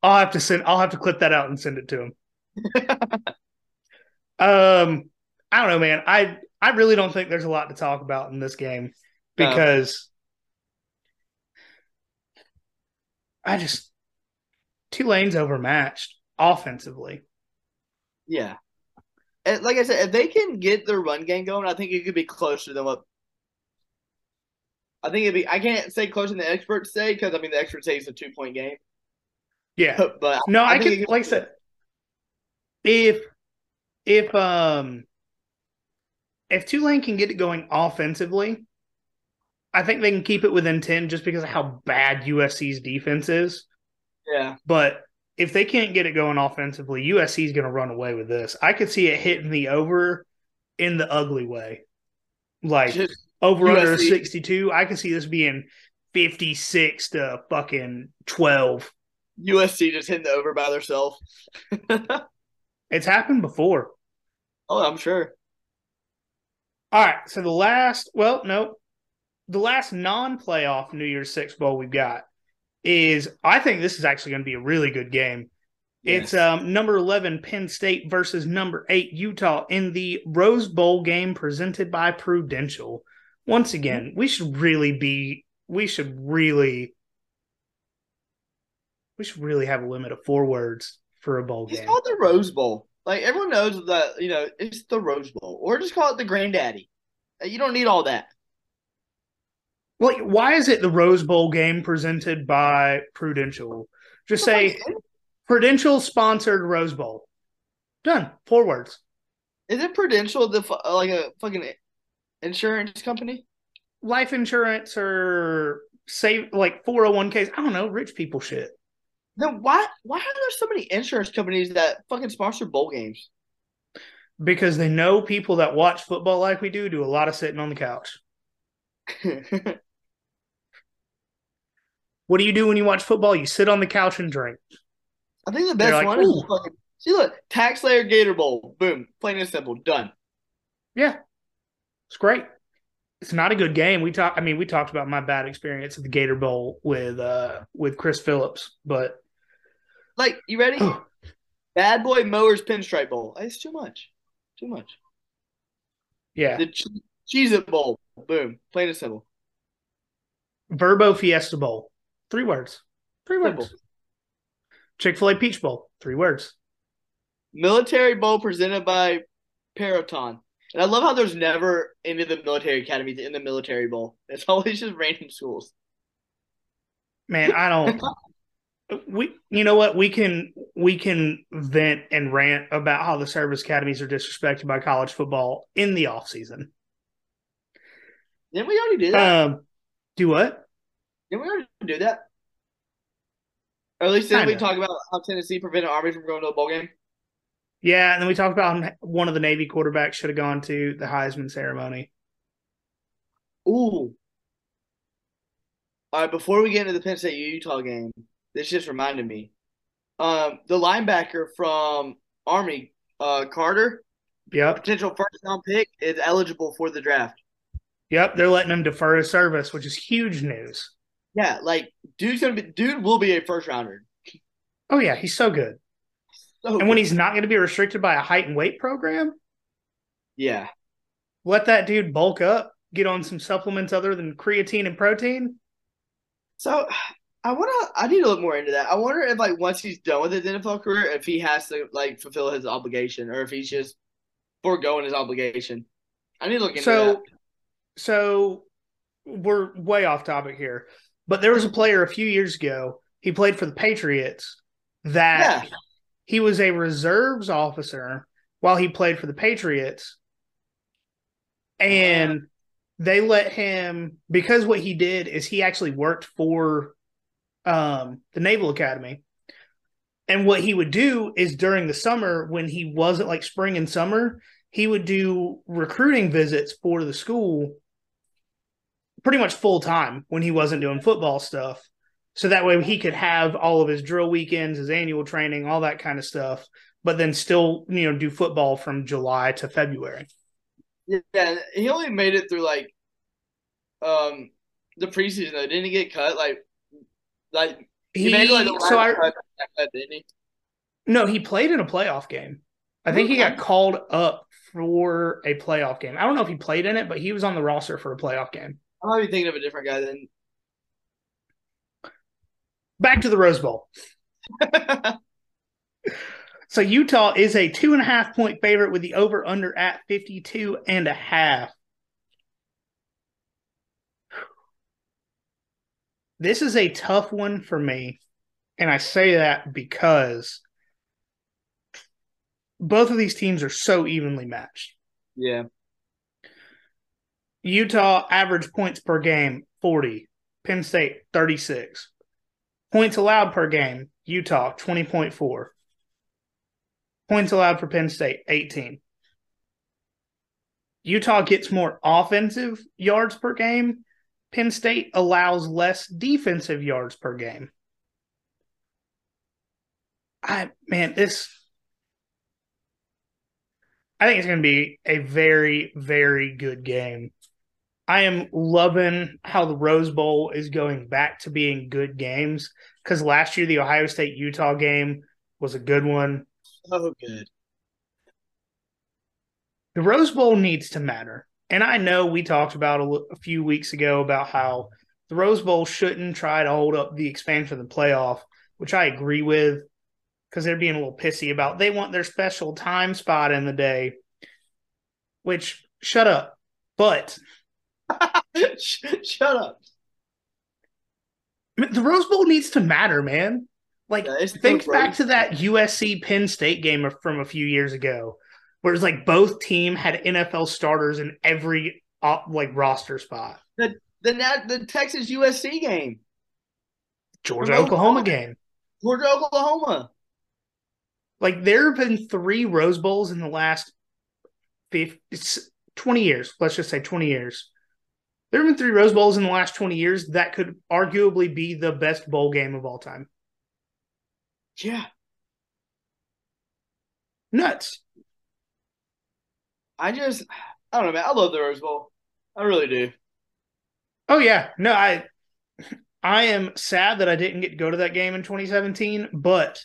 I'll have to send. I'll have to clip that out and send it to him. um, I don't know, man. I I really don't think there's a lot to talk about in this game because I just two lanes overmatched offensively. Yeah. And like I said, if they can get their run game going, I think it could be closer than what I think it'd be. I can't say closer than the experts say because I mean the experts say it's a two point game. Yeah. but No, I, think can it- like I said, if if um if Tulane can get it going offensively, I think they can keep it within ten just because of how bad USC's defense is. yeah, But if they can't get it going offensively, USC is going to run away with this. I could see it hitting the over in the ugly way, like just over under sixty two. I can see this being fifty six to fucking twelve. USC just hitting the over by themselves. It's happened before. oh, I'm sure. All right. So the last, well, no, the last non playoff New Year's Six Bowl we've got is, I think this is actually going to be a really good game. It's um, number 11 Penn State versus number 8 Utah in the Rose Bowl game presented by Prudential. Once again, we should really be, we should really, we should really have a limit of four words for a bowl Just game. call it the Rose Bowl. Like everyone knows that you know it's the Rose Bowl, or just call it the Granddaddy. Uh, You don't need all that. Like, why is it the Rose Bowl game presented by Prudential? Just say Prudential sponsored Rose Bowl. Done. Four words. Isn't Prudential the like a fucking insurance company? Life insurance or save like 401ks. I don't know, rich people shit. Then why why are there so many insurance companies that fucking sponsor bowl games? Because they know people that watch football like we do do a lot of sitting on the couch. What do you do when you watch football? You sit on the couch and drink. I think the best like, one is fucking see look TaxSlayer Gator Bowl. Boom, plain and simple, done. Yeah. It's great. It's not a good game. We talk I mean, we talked about my bad experience at the Gator Bowl with uh with Chris Phillips, but Like you ready? Bad Boy Mowers Pinstripe Bowl. It's too much, too much. yeah. The che- Cheez It Bowl. Boom, plain and simple. Vrbo Fiesta Bowl. Three words. Three words. Chick fil A Peach Bowl. Three words. Military Bowl presented by Peloton. And I love how there's never any of the military academies in the military bowl. It's always just random schools. Man, I don't we you know what? We can we can vent and rant about how the service academies are disrespected by college football in the off season. Didn't we already do that? Um do what? Didn't we already do that? Or at least didn't we talk about how Tennessee prevented Army from going to a bowl game? Yeah, and then we talked about one of the Navy quarterbacks should have gone to the Heisman ceremony. Ooh. All right, before we get into the Penn State Utah game, this just reminded me. Um, the linebacker from Army, uh, Carter, Yep. potential first round pick, is eligible for the draft. Yep. They're letting him defer his service, which is huge news. Yeah, like dude's gonna be dude will be a first rounder. Oh yeah, he's so good. So And when he's not going to be restricted by a height and weight program, yeah, let that dude bulk up, get on some supplements other than creatine and protein. so I wanna I need to look more into that. I wonder if like once he's done with his NFL career, if he has to like fulfill his obligation or if he's just foregoing his obligation. I need to look into So, that. so we're way off topic here, but there was a player a few years ago. He played for the Patriots. That Yeah. He was a reserves officer while he played for the Patriots, and they let him because what he did is he actually worked for um, the Naval Academy. And what he would do is during the summer, when he wasn't like spring and summer, he would do recruiting visits for the school pretty much full time when he wasn't doing football stuff. So that way he could have all of his drill weekends, his annual training, all that kind of stuff, but then still, you know, do football from July to February. Yeah, he only made it through like um the preseason though. Didn't he get cut? Like like he, He, made like the so I cut, didn't he? no, he played in a playoff game. I think he got called up for a playoff game. I don't know if he played in it, but he was on the roster for a playoff game. I might be thinking of a different guy then. Back to the Rose Bowl. So Utah is a two and a half point favorite with the over under at 52 and a half. This is a tough one for me And I say that because both of these teams are so evenly matched. Yeah. Utah average points per game 40, Penn State 36. Points allowed per game, Utah 20.4. Points allowed for Penn State 18. Utah gets more offensive yards per game. Penn State allows less defensive yards per game. I man, this I think it's going to be a very very good game. I am loving how the Rose Bowl is going back to being good games because last year the Ohio State Utah game was a good one. So good. The Rose Bowl needs to matter. And I know we talked about a, a few weeks ago about how the Rose Bowl shouldn't try to hold up the expansion of the playoff, which I agree with because they're being a little pissy about they want their special time spot in the day. Which shut up. But Shut up. the Rose Bowl needs to matter, man. Like Yeah, think the back to that USC Penn State game from a few years ago, where it's like both team had NFL starters in every uh, like roster spot. The Nat- the Texas USC game, Georgia Rose Oklahoma game. Georgia Oklahoma. Like there have been three Rose Bowls in the last 50, 20 years. Let's just say 20 years. There have been three Rose Bowls in the last 20 years that could arguably be the best bowl game of all time. Yeah, Nuts. I just I don't know, man. I love the Rose Bowl. I really do. Oh yeah, no, I I am sad that I didn't get to go to that game in 2017, but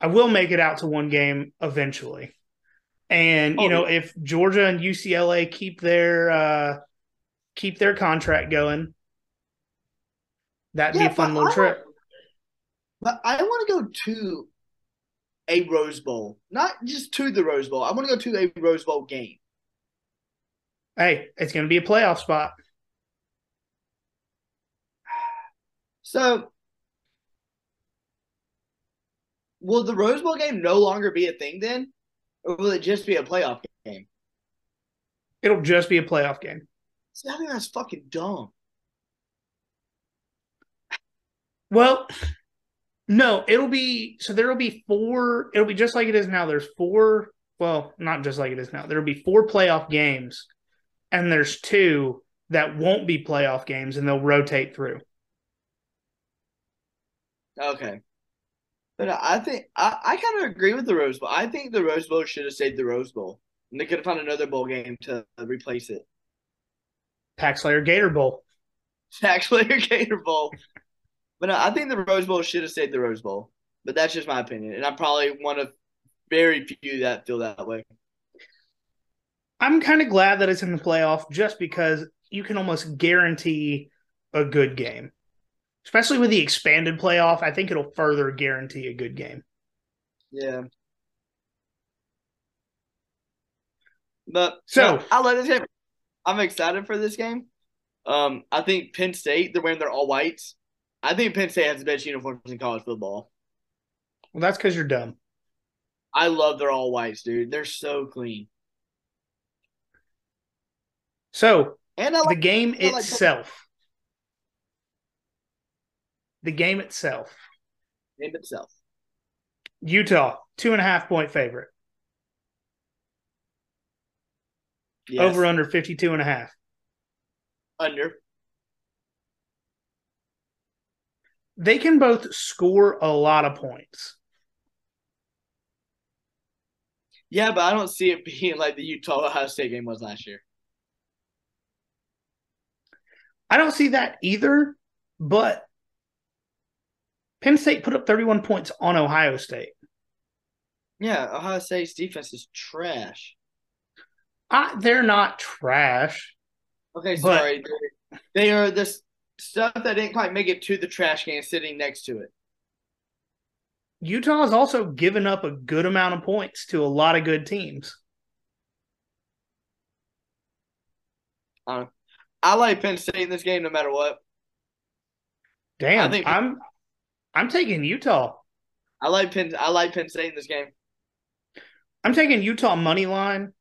I will make it out to one game eventually. And you Oh, know, if Georgia and UCLA keep their uh keep their contract going, that'd be a fun little I trip. But I want to go to a Rose Bowl, not just to the Rose Bowl. I want to go to a Rose Bowl game. Hey, it's going to be a playoff spot. So, will the Rose Bowl game no longer be a thing then, or will it just be a playoff game? It'll just be a playoff game. See, I think that's fucking dumb. Well, no, it'll be so there'll be four. It'll be just like it is now. There's four. Well, not just like it is now. There'll be four playoff games, and there's two that won't be playoff games, and they'll rotate through. Okay. But I think I, I kind of agree with the Rose Bowl. I think the Rose Bowl should have saved the Rose Bowl, and they could have found another bowl game to replace it. TaxSlayer Gator Bowl. Actually, a Gator Bowl. But no, I think the Rose Bowl should have stayed the Rose Bowl. But that's just my opinion, and I'm probably one of very few that feel that way. I'm kind of glad that it's in the playoff, just because you can almost guarantee a good game, especially with the expanded playoff. I think it'll further guarantee a good game. Yeah. But So- no, I like this game. I'm excited for this game. Um, I think Penn State, they're wearing their all whites. I think Penn State has the best uniforms in college football. Well, that's because you're dumb. I love their all whites, dude. They're so clean. So And I the like game I like- itself. The game itself. game itself. Utah, two and a half point favorite. Yes. Over under 52 and a half. under. They can both score a lot of points. Yeah, but I don't see it being like the Utah Ohio State game was last year. I don't see that either, but Penn State put up 31 points on Ohio State. Yeah, Ohio State's defense is trash. I, they're not trash. Okay, sorry. They, they are this stuff that didn't quite make it to the trash can sitting next to it. Utah has also given up a good amount of points to a lot of good teams. Uh, I like Penn State in this game no matter what. Damn, I think- I'm I'm taking Utah. I like Penn. I like Penn State in this game. I'm taking Utah money line,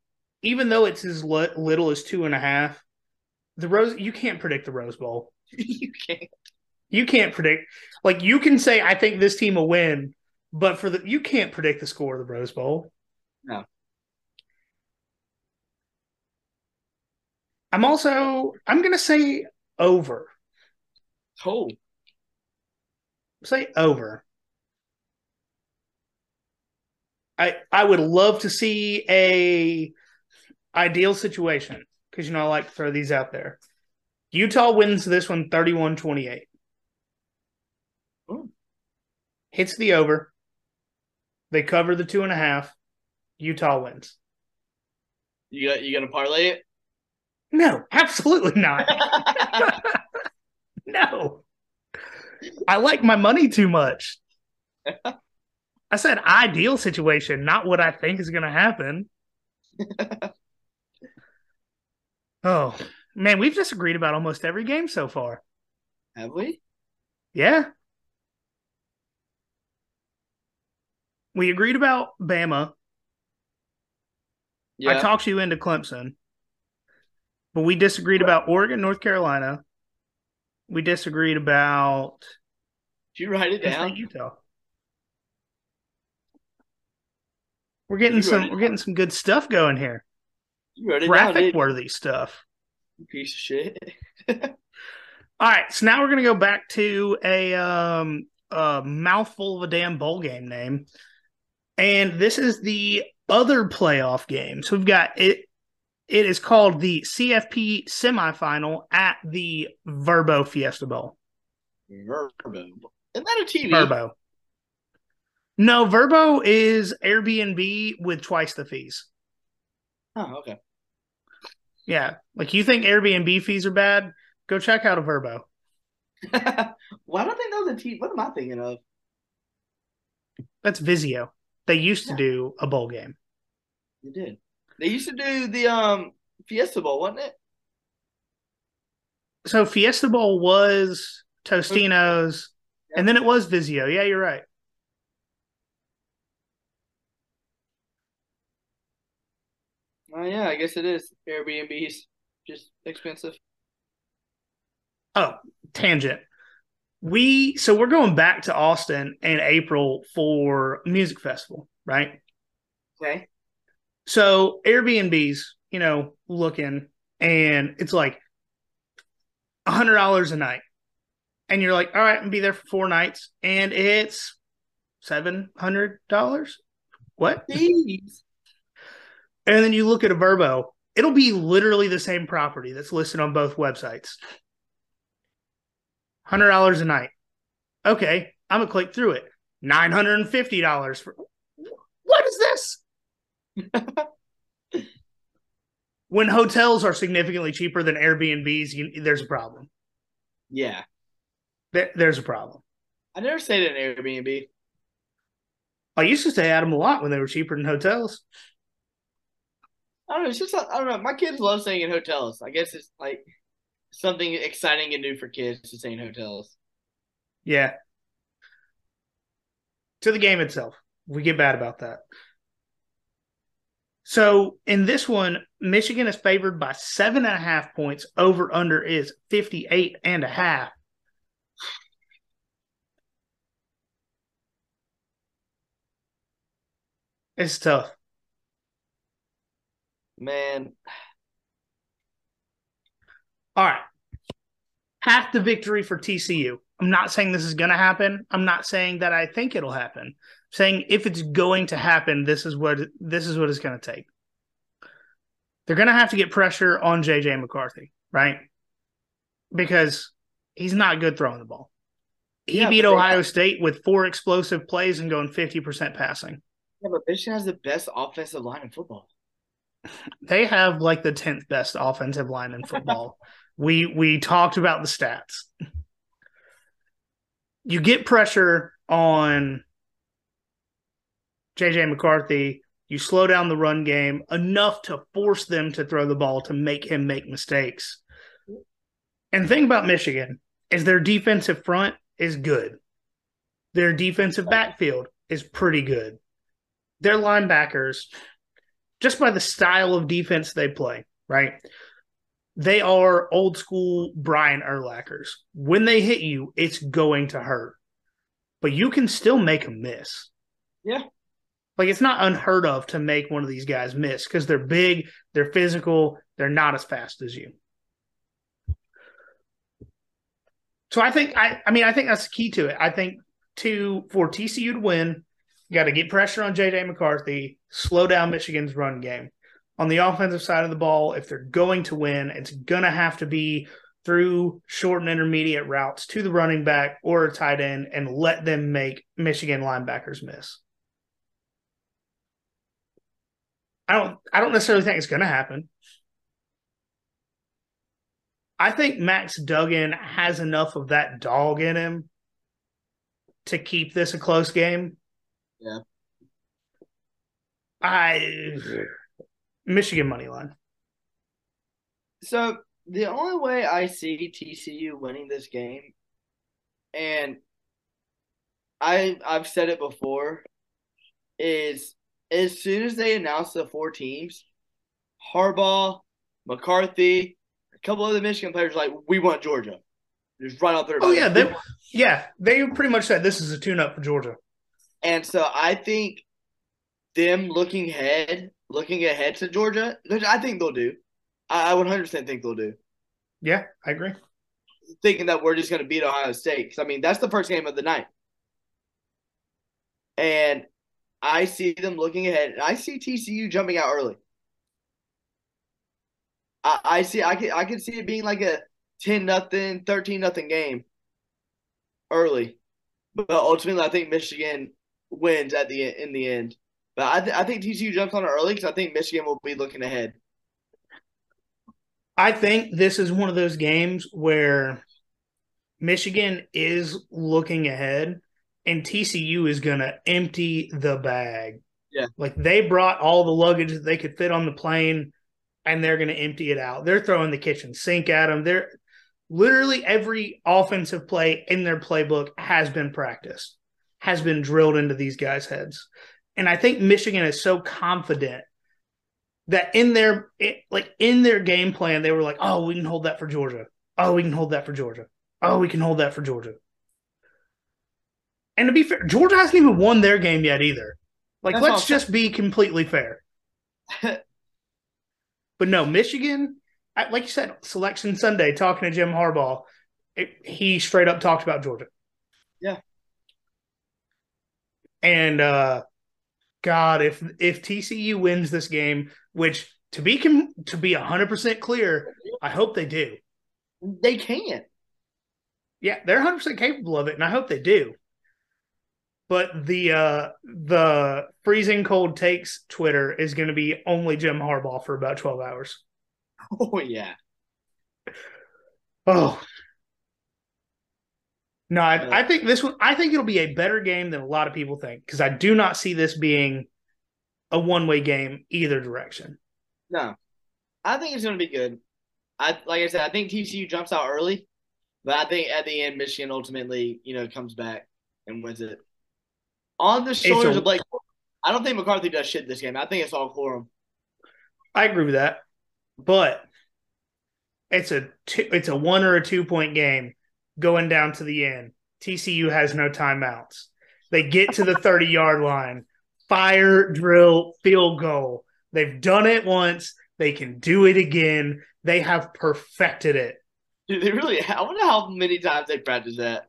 even though it's as li- little as two and a half. The Rose, you can't predict the Rose Bowl. you can't. You can't predict. Like you can say, I think this team will win, but for the you can't predict the score of the Rose Bowl. No. I'm also I'm gonna say over. Oh, Say over. I I would love to see a ideal situation because you know I like to throw these out there. Utah wins this one 31-28. Ooh. Hmm. Hits the over. They cover the two and a half. Utah wins. you got you gonna parlay it? No, absolutely not. no. I like my money too much. I said ideal situation, not what I think is going to happen. oh, man, we've disagreed about almost every game so far. Have we? Yeah. We agreed about Bama. Yeah. I talked you into Clemson. But we disagreed about Oregon, North Carolina. We disagreed about Did you write it down? Utah. We're getting some we're getting some good stuff going here. You wrote it down, Graphic worthy stuff. piece of shit. All right, so now we're gonna go back to a um a mouthful of a damn bowl game name. And this is the other playoff game. So we've got it it is called the CFP semifinal at the Vrbo Fiesta Bowl. Vrbo. Isn't that a TV? Vrbo. No, Vrbo is Airbnb with twice the fees. Oh, okay. Yeah. Like you think Airbnb fees are bad? Go check out a Vrbo. Why don't they know the TV? What am I thinking of? That's Vizio. They used to Yeah. do a bowl game. They did. They used to do the um Fiesta Bowl, wasn't it? So Fiesta Bowl was Tostitos, and then it was Vizio. Yeah, you're right. Oh yeah, I guess it is. Airbnb's just expensive. Oh, tangent. We so we're going back to Austin in April for music festival, right? Okay. So Airbnb's, you know, looking and it's like a hundred dollars a night. And you're like, all right, I'm be there for four nights, and it's seven hundred dollars. What? Jeez. And then you look at a Vrbo, it'll be literally the same property that's listed on both websites. Hundred dollars a night. Okay, I'm gonna click through it. Nine hundred and fifty dollars for what is this? when hotels are significantly cheaper than Airbnbs, you, there's a problem. Yeah. There, there's a problem. I never stayed in an Airbnb. I used to stay at them a lot when they were cheaper than hotels. I don't know. It's just I don't know. My kids love staying in hotels. I guess it's like something exciting and new for kids to stay in hotels. Yeah. To the game itself. We get bad about that. So in this one, Michigan is favored by seven and a half points. Over under is 58 and a half. It's tough. Man, All right. Half the victory for TCU. I'm not saying this is going to happen. I'm not saying that I think it'll happen. I'm saying if it's going to happen, this is what this is what it's going to take. They're going to have to get pressure on JJ McCarthy, right? Because he's not good throwing the ball. He Yeah, beat Ohio have- State with four explosive plays and going 50% passing. yeah, but Michigan has the best offensive line in football. They have like the 10th best offensive line in football. we we talked about the stats. You get pressure on JJ McCarthy, you slow down the run game enough to force them to throw the ball to make him make mistakes. And the thing about Michigan is their defensive front is good. Their defensive backfield is pretty good. Their linebackers, just by the style of defense they play, right? They are old school Brian Urlacher's. When they hit you, it's going to hurt, but you can still make a miss. Yeah. Like it's not unheard of to make one of these guys miss because they're big, they're physical, they're not as fast as you. So I think I I mean I think that's the key to it. I think to for TCU to win, got to get pressure on JJ McCarthy, slow down Michigan's run game. On the offensive side of the ball, if they're going to win, it's going to have to be through short and intermediate routes to the running back or a tight end and let them make Michigan linebackers miss. I don't I don't necessarily think it's going to happen. I think Max Duggan has enough of that dog in him to keep this a close game. Yeah. I Michigan money line. So the only way I see TCU winning this game, and I I've said it before, is as soon as they announce the four teams, Harbaugh, McCarthy, a couple other Michigan players like we want Georgia. Just right out there. Oh yeah, they yeah they pretty much said this is a tune up for Georgia. And so I think them looking ahead, looking ahead to Georgia, which I think they'll do. I, I 100% think they'll do. Yeah, I agree. Thinking that we're just going to beat Ohio State. Because, I mean, that's the first game of the night. And I see them looking ahead. I see TCU jumping out early. I, I see. I can. I can see it being like a ten nothing, thirteen nothing game early, but ultimately, I think Michigan wins at the in the end. But I, th- I think TCU jumps on it early because I think Michigan will be looking ahead. I think this is one of those games where Michigan is looking ahead and TCU is going to empty the bag. Yeah. Like they brought all the luggage that they could fit on the plane and they're going to empty it out. They're throwing the kitchen sink at them. They're literally every offensive play in their playbook has been practiced, has been drilled into these guys' heads. And I think Michigan is so confident that in their like in their game plan they were like, "Oh, we can hold that for Georgia. Oh, we can hold that for Georgia. Oh, we can hold that for Georgia." And to be fair, Georgia hasn't even won their game yet either. Like, That's let's just be completely fair. but no, Michigan, like you said, Selection Sunday, talking to Jim Harbaugh, it, he straight up talked about Georgia. Yeah. And uh, God, if if TCU wins this game, which to be com- to be hundred percent clear, I hope they do. They can. Yeah, they're hundred percent capable of it, and I hope they do but the uh the freezing cold takes Twitter is going to be only Jim Harbaugh for about twelve hours. Oh yeah. Oh no, I, I think this one. I think it'll be a better game than a lot of people think because I do not see this being a one way game either direction. No, I think it's going to be good. I like I said, I think TCU jumps out early, but I think at the end Michigan ultimately, you know, comes back and wins it on the shoulders a, of Blake. I don't think McCarthy does shit this game. I think it's all Corum. I agree with that, but it's a two, it's a one or a two point game going down to the end. TCU has no timeouts. They get to the 30 yard line, fire, drill, field goal. They've done it once. They can do it again. They have perfected it. Dude, they really. I wonder how many times they practice that.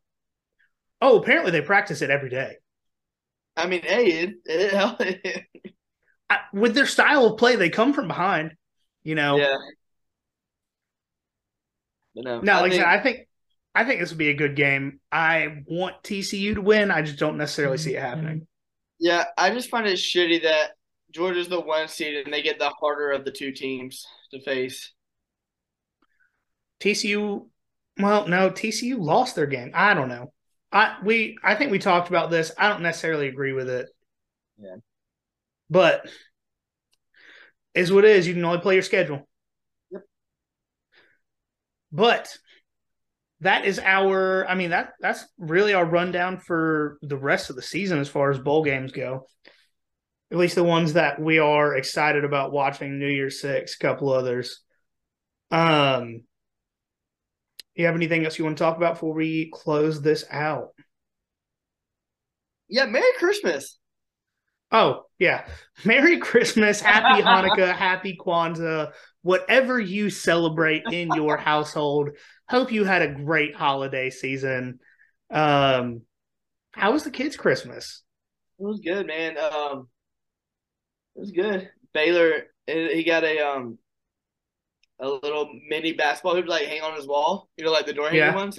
Oh, apparently they practice it every day. I mean, hey, it, it, I, with their style of play, they come from behind. You know. Yeah. But no, no, like think, I, said, I think I think this would be a good game. I want TCU to win. I just don't necessarily see it mm-hmm. happening. Yeah, I just find it shitty that Georgia's the one seed and they get the harder of the two teams to face. TCU, well, no, TCU lost their game. I don't know. I we I think we talked about this. I don't necessarily agree with it. Yeah. But is what it is. You can only play your schedule. Yep. But that is our. I mean that that's really our rundown for the rest of the season as far as bowl games go. At least the ones that we are excited about watching. New Year's Six, a couple others. Um, you have anything else you want to talk about before we close this out? Yeah, Merry Christmas. Oh, yeah. Merry Christmas, Happy Hanukkah, Happy Kwanzaa, whatever you celebrate in your household. Hope you had a great holiday season. Um, how was the kids' Christmas? It was good, man. Um, it was good. Baylor, he got a um a little mini basketball hoop like hang on his wall. You know, like the door hanging yeah. ones.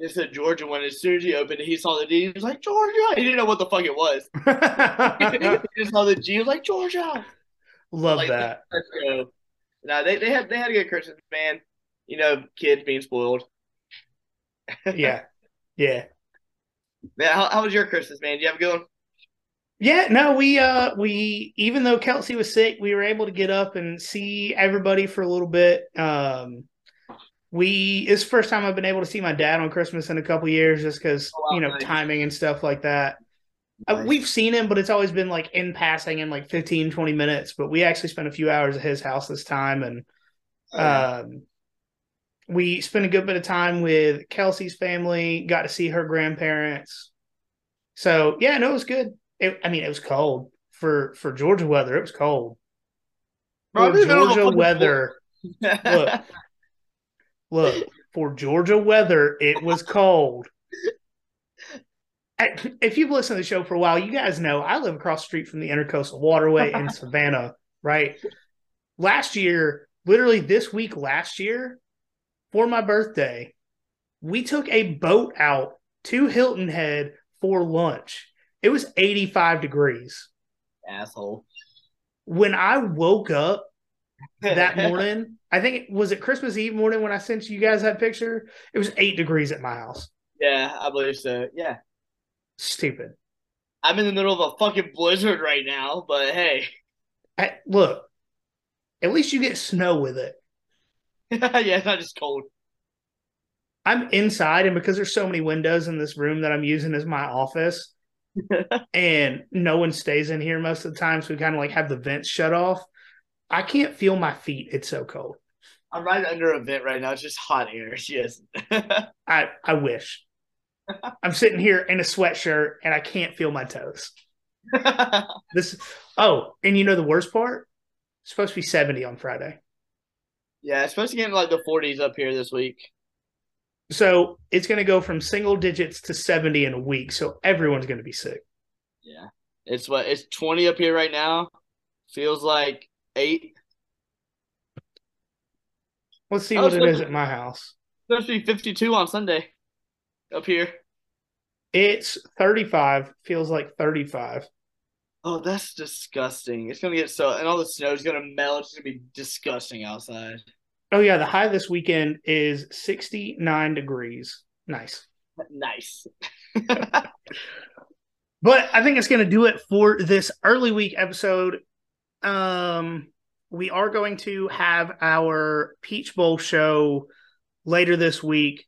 It said Georgia one. As soon as he opened it, he saw the D. He was like Georgia. He didn't know what the fuck it was. he just saw the G. He was like Georgia. Love like, that. Now they, they had they had a good Christmas, man. You know, kids being spoiled. yeah, yeah. Yeah. How, how was your Christmas, man? Did you have a good one? Yeah, no, we uh we even though Kelsey was sick, we were able to get up and see everybody for a little bit. Um we it's the first time I've been able to see my dad on Christmas in a couple years just because oh, wow, you know nice. timing and stuff like that. Uh, nice. Uh, we've seen him, but it's always been like in passing in like 15, 20 minutes. But we actually spent a few hours at his house this time and oh, um we spent a good bit of time with Kelsey's family, got to see her grandparents. So yeah, no, it was good. It, I mean, it was cold for for Georgia weather. It was cold. For Georgia weather, look, look for Georgia weather. It was cold. if you've listened to the show for a while, you guys know I live across the street from the Intercoastal Waterway in Savannah. Right, last year, literally this week, last year, for my birthday, we took a boat out to Hilton Head for lunch it was 85 degrees. Asshole. When I woke up that morning, I think it was it Christmas Eve morning when I sent you guys that picture. It was eight degrees at my house. Yeah, I believe so. Yeah. Stupid. I'm in the middle of a fucking blizzard right now, but hey. I, look, at least you get snow with it. yeah, it's not just cold. I'm inside, and because there's so many windows in this room that I'm using as my office, and no one stays in here most of the time, so we kind of like have the vents shut off. I can't feel my feet. It's so cold. I'm right under a vent right now. It's just hot air. Yes. I I wish. I'm sitting here in a sweatshirt and I can't feel my toes. this oh, and you know the worst part? It's supposed to be 70 on Friday. Yeah, it's supposed to get in like the 40s up here this week. So it's going to go from single digits to 70 in a week. So everyone's going to be sick. Yeah. It's what it's 20 up here right now. Feels like eight. Let's see what it is at my house. It's supposed to be 52 on Sunday up here. It's 35. Feels like 35. Oh, that's disgusting. It's going to get so, and all the snow is going to melt. It's going to be disgusting outside. Oh yeah, the high this weekend is 69 degrees. Nice. Nice. but I think it's going to do it for this early week episode. Um we are going to have our Peach Bowl show later this week.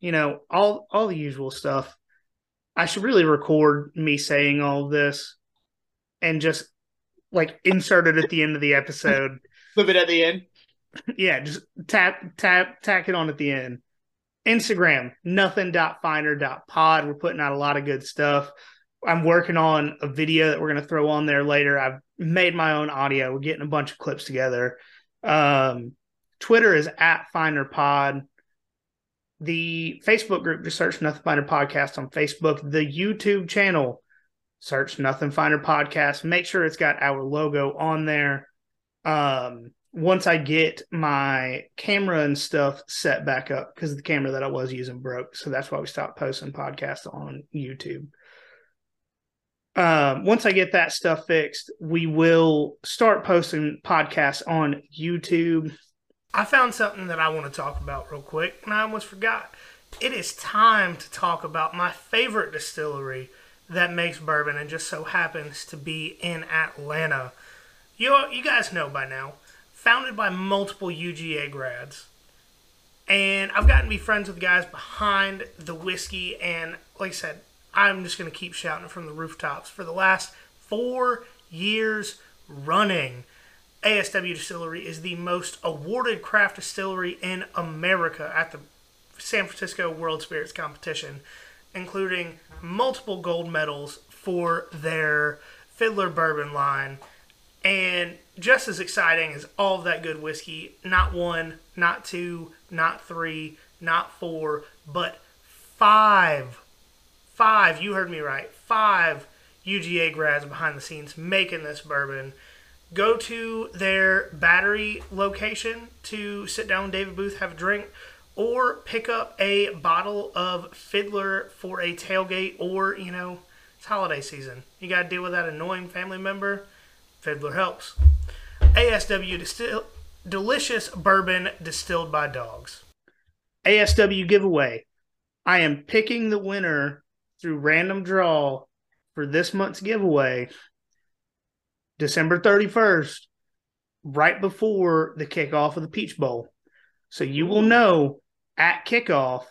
You know, all all the usual stuff. I should really record me saying all this and just like insert it at the end of the episode. Flip it at the end. Yeah, just tap tap tack it on at the end. Instagram, nothing.finer.pod. We're putting out a lot of good stuff. I'm working on a video that we're going to throw on there later. I've made my own audio. We're getting a bunch of clips together. Um, Twitter is at Finer Pod. The Facebook group, just search Nothing Finer Podcast on Facebook. The YouTube channel, search Nothing Finer Podcast. Make sure it's got our logo on there. Um, once I get my camera and stuff set back up, because the camera that I was using broke, so that's why we stopped posting podcasts on YouTube. Um, once I get that stuff fixed, we will start posting podcasts on YouTube. I found something that I want to talk about real quick, and I almost forgot. It is time to talk about my favorite distillery that makes bourbon and just so happens to be in Atlanta. You you guys know by now, founded by multiple UGA grads, And I've gotten to be friends with guys behind the whiskey. And like I said, I'm just going to keep shouting from the rooftops. For the last four years running, ASW Distillery is the most awarded craft distillery in America at the San Francisco World Spirits Competition, including multiple gold medals for their Fiddler Bourbon line. And just as exciting as all of that good whiskey, not one, not two, not three, not four, but five, five, you heard me right, five UGA grads behind the scenes making this bourbon. Go to their battery location to sit down with David Booth, have a drink, or pick up a bottle of Fiddler for a tailgate, or, you know, it's holiday season. You got to deal with that annoying family member. Fiddler helps. ASW distill- delicious bourbon distilled by dogs. ASW giveaway. I am picking the winner through random draw for this month's giveaway December 31st, right before the kickoff of the Peach Bowl. So you will know at kickoff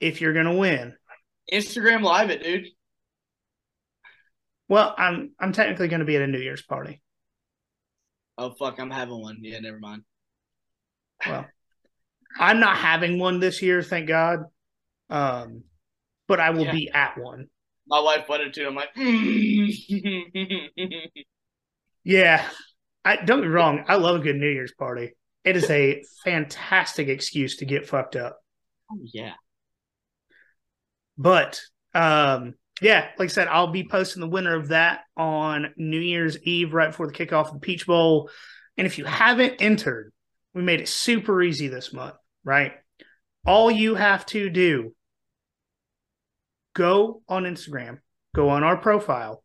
if you're going to win. Instagram live it, dude. Well, I'm I'm technically going to be at a New Year's party. Oh fuck, I'm having one. Yeah, never mind. Well, I'm not having one this year, thank God. Um, but I will Yeah. be at one. My wife wanted to. I'm like, Yeah, I don't get me wrong. I love a good New Year's party. It is a fantastic excuse to get fucked up. oh yeah. But um, yeah, like I said, I'll be posting the winner of that on New Year's Eve right before the kickoff of the Peach Bowl. And if you haven't entered, we made it super easy this month, right? All you have to do go on Instagram, go on our profile.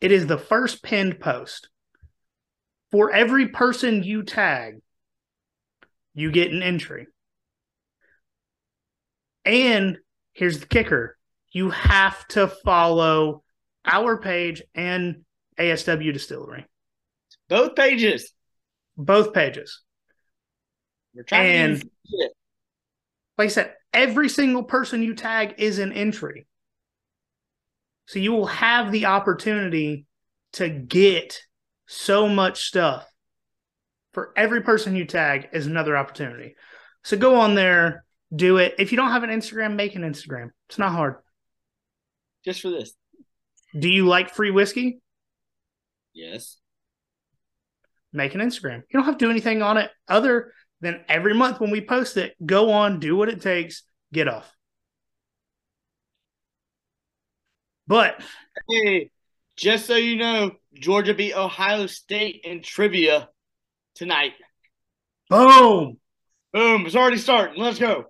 It is the first pinned post. For every person you tag, you get an entry. And here's the kicker you have to follow our page and ASW Distillery, Both pages. both pages. We're trying And- to. Like I said, every single person you tag is an entry. So you will have the opportunity to get so much stuff. For every person you tag is another opportunity. So go on there, do it. If you don't have an Instagram, make an Instagram. It's not hard. just for this. Do you like free whiskey? Yes. make an Instagram. You don't have to do anything on it other than every month when we post it, go on, do what it takes, get off. But Hey, just so you know, Georgia beat Ohio State in trivia tonight. boom, Boom! It's already starting. Let's go.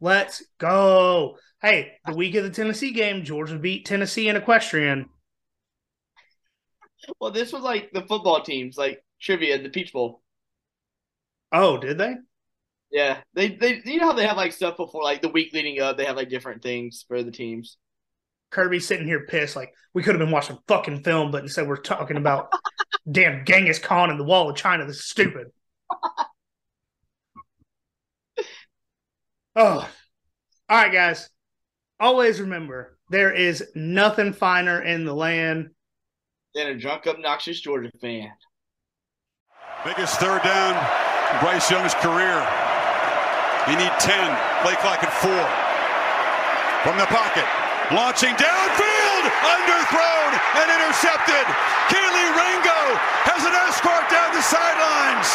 let's go. Hey, the week of the Tennessee game, Georgia beat Tennessee in equestrian. Well, this was like the football teams, like trivia, the Peach Bowl. Oh, did they? Yeah, they they you know how they have like stuff before, like the week leading up, they have like different things for the teams. Kirby's sitting here pissed, like we could have been watching fucking film, but instead we're talking about damn Genghis Khan and the Wall of China. This is stupid. oh, all right, guys. Always remember there is nothing finer in the land. than a drunk, obnoxious Georgia fan. Biggest third down Bryce Young's career. You need 10. Play clock at four. From the pocket. Launching downfield. Underthrown and intercepted. Kelee Ringo has an escort down the sidelines.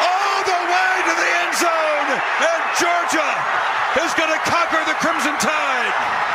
All the way to the end zone. And Georgia is going to conquer the Crimson Tide.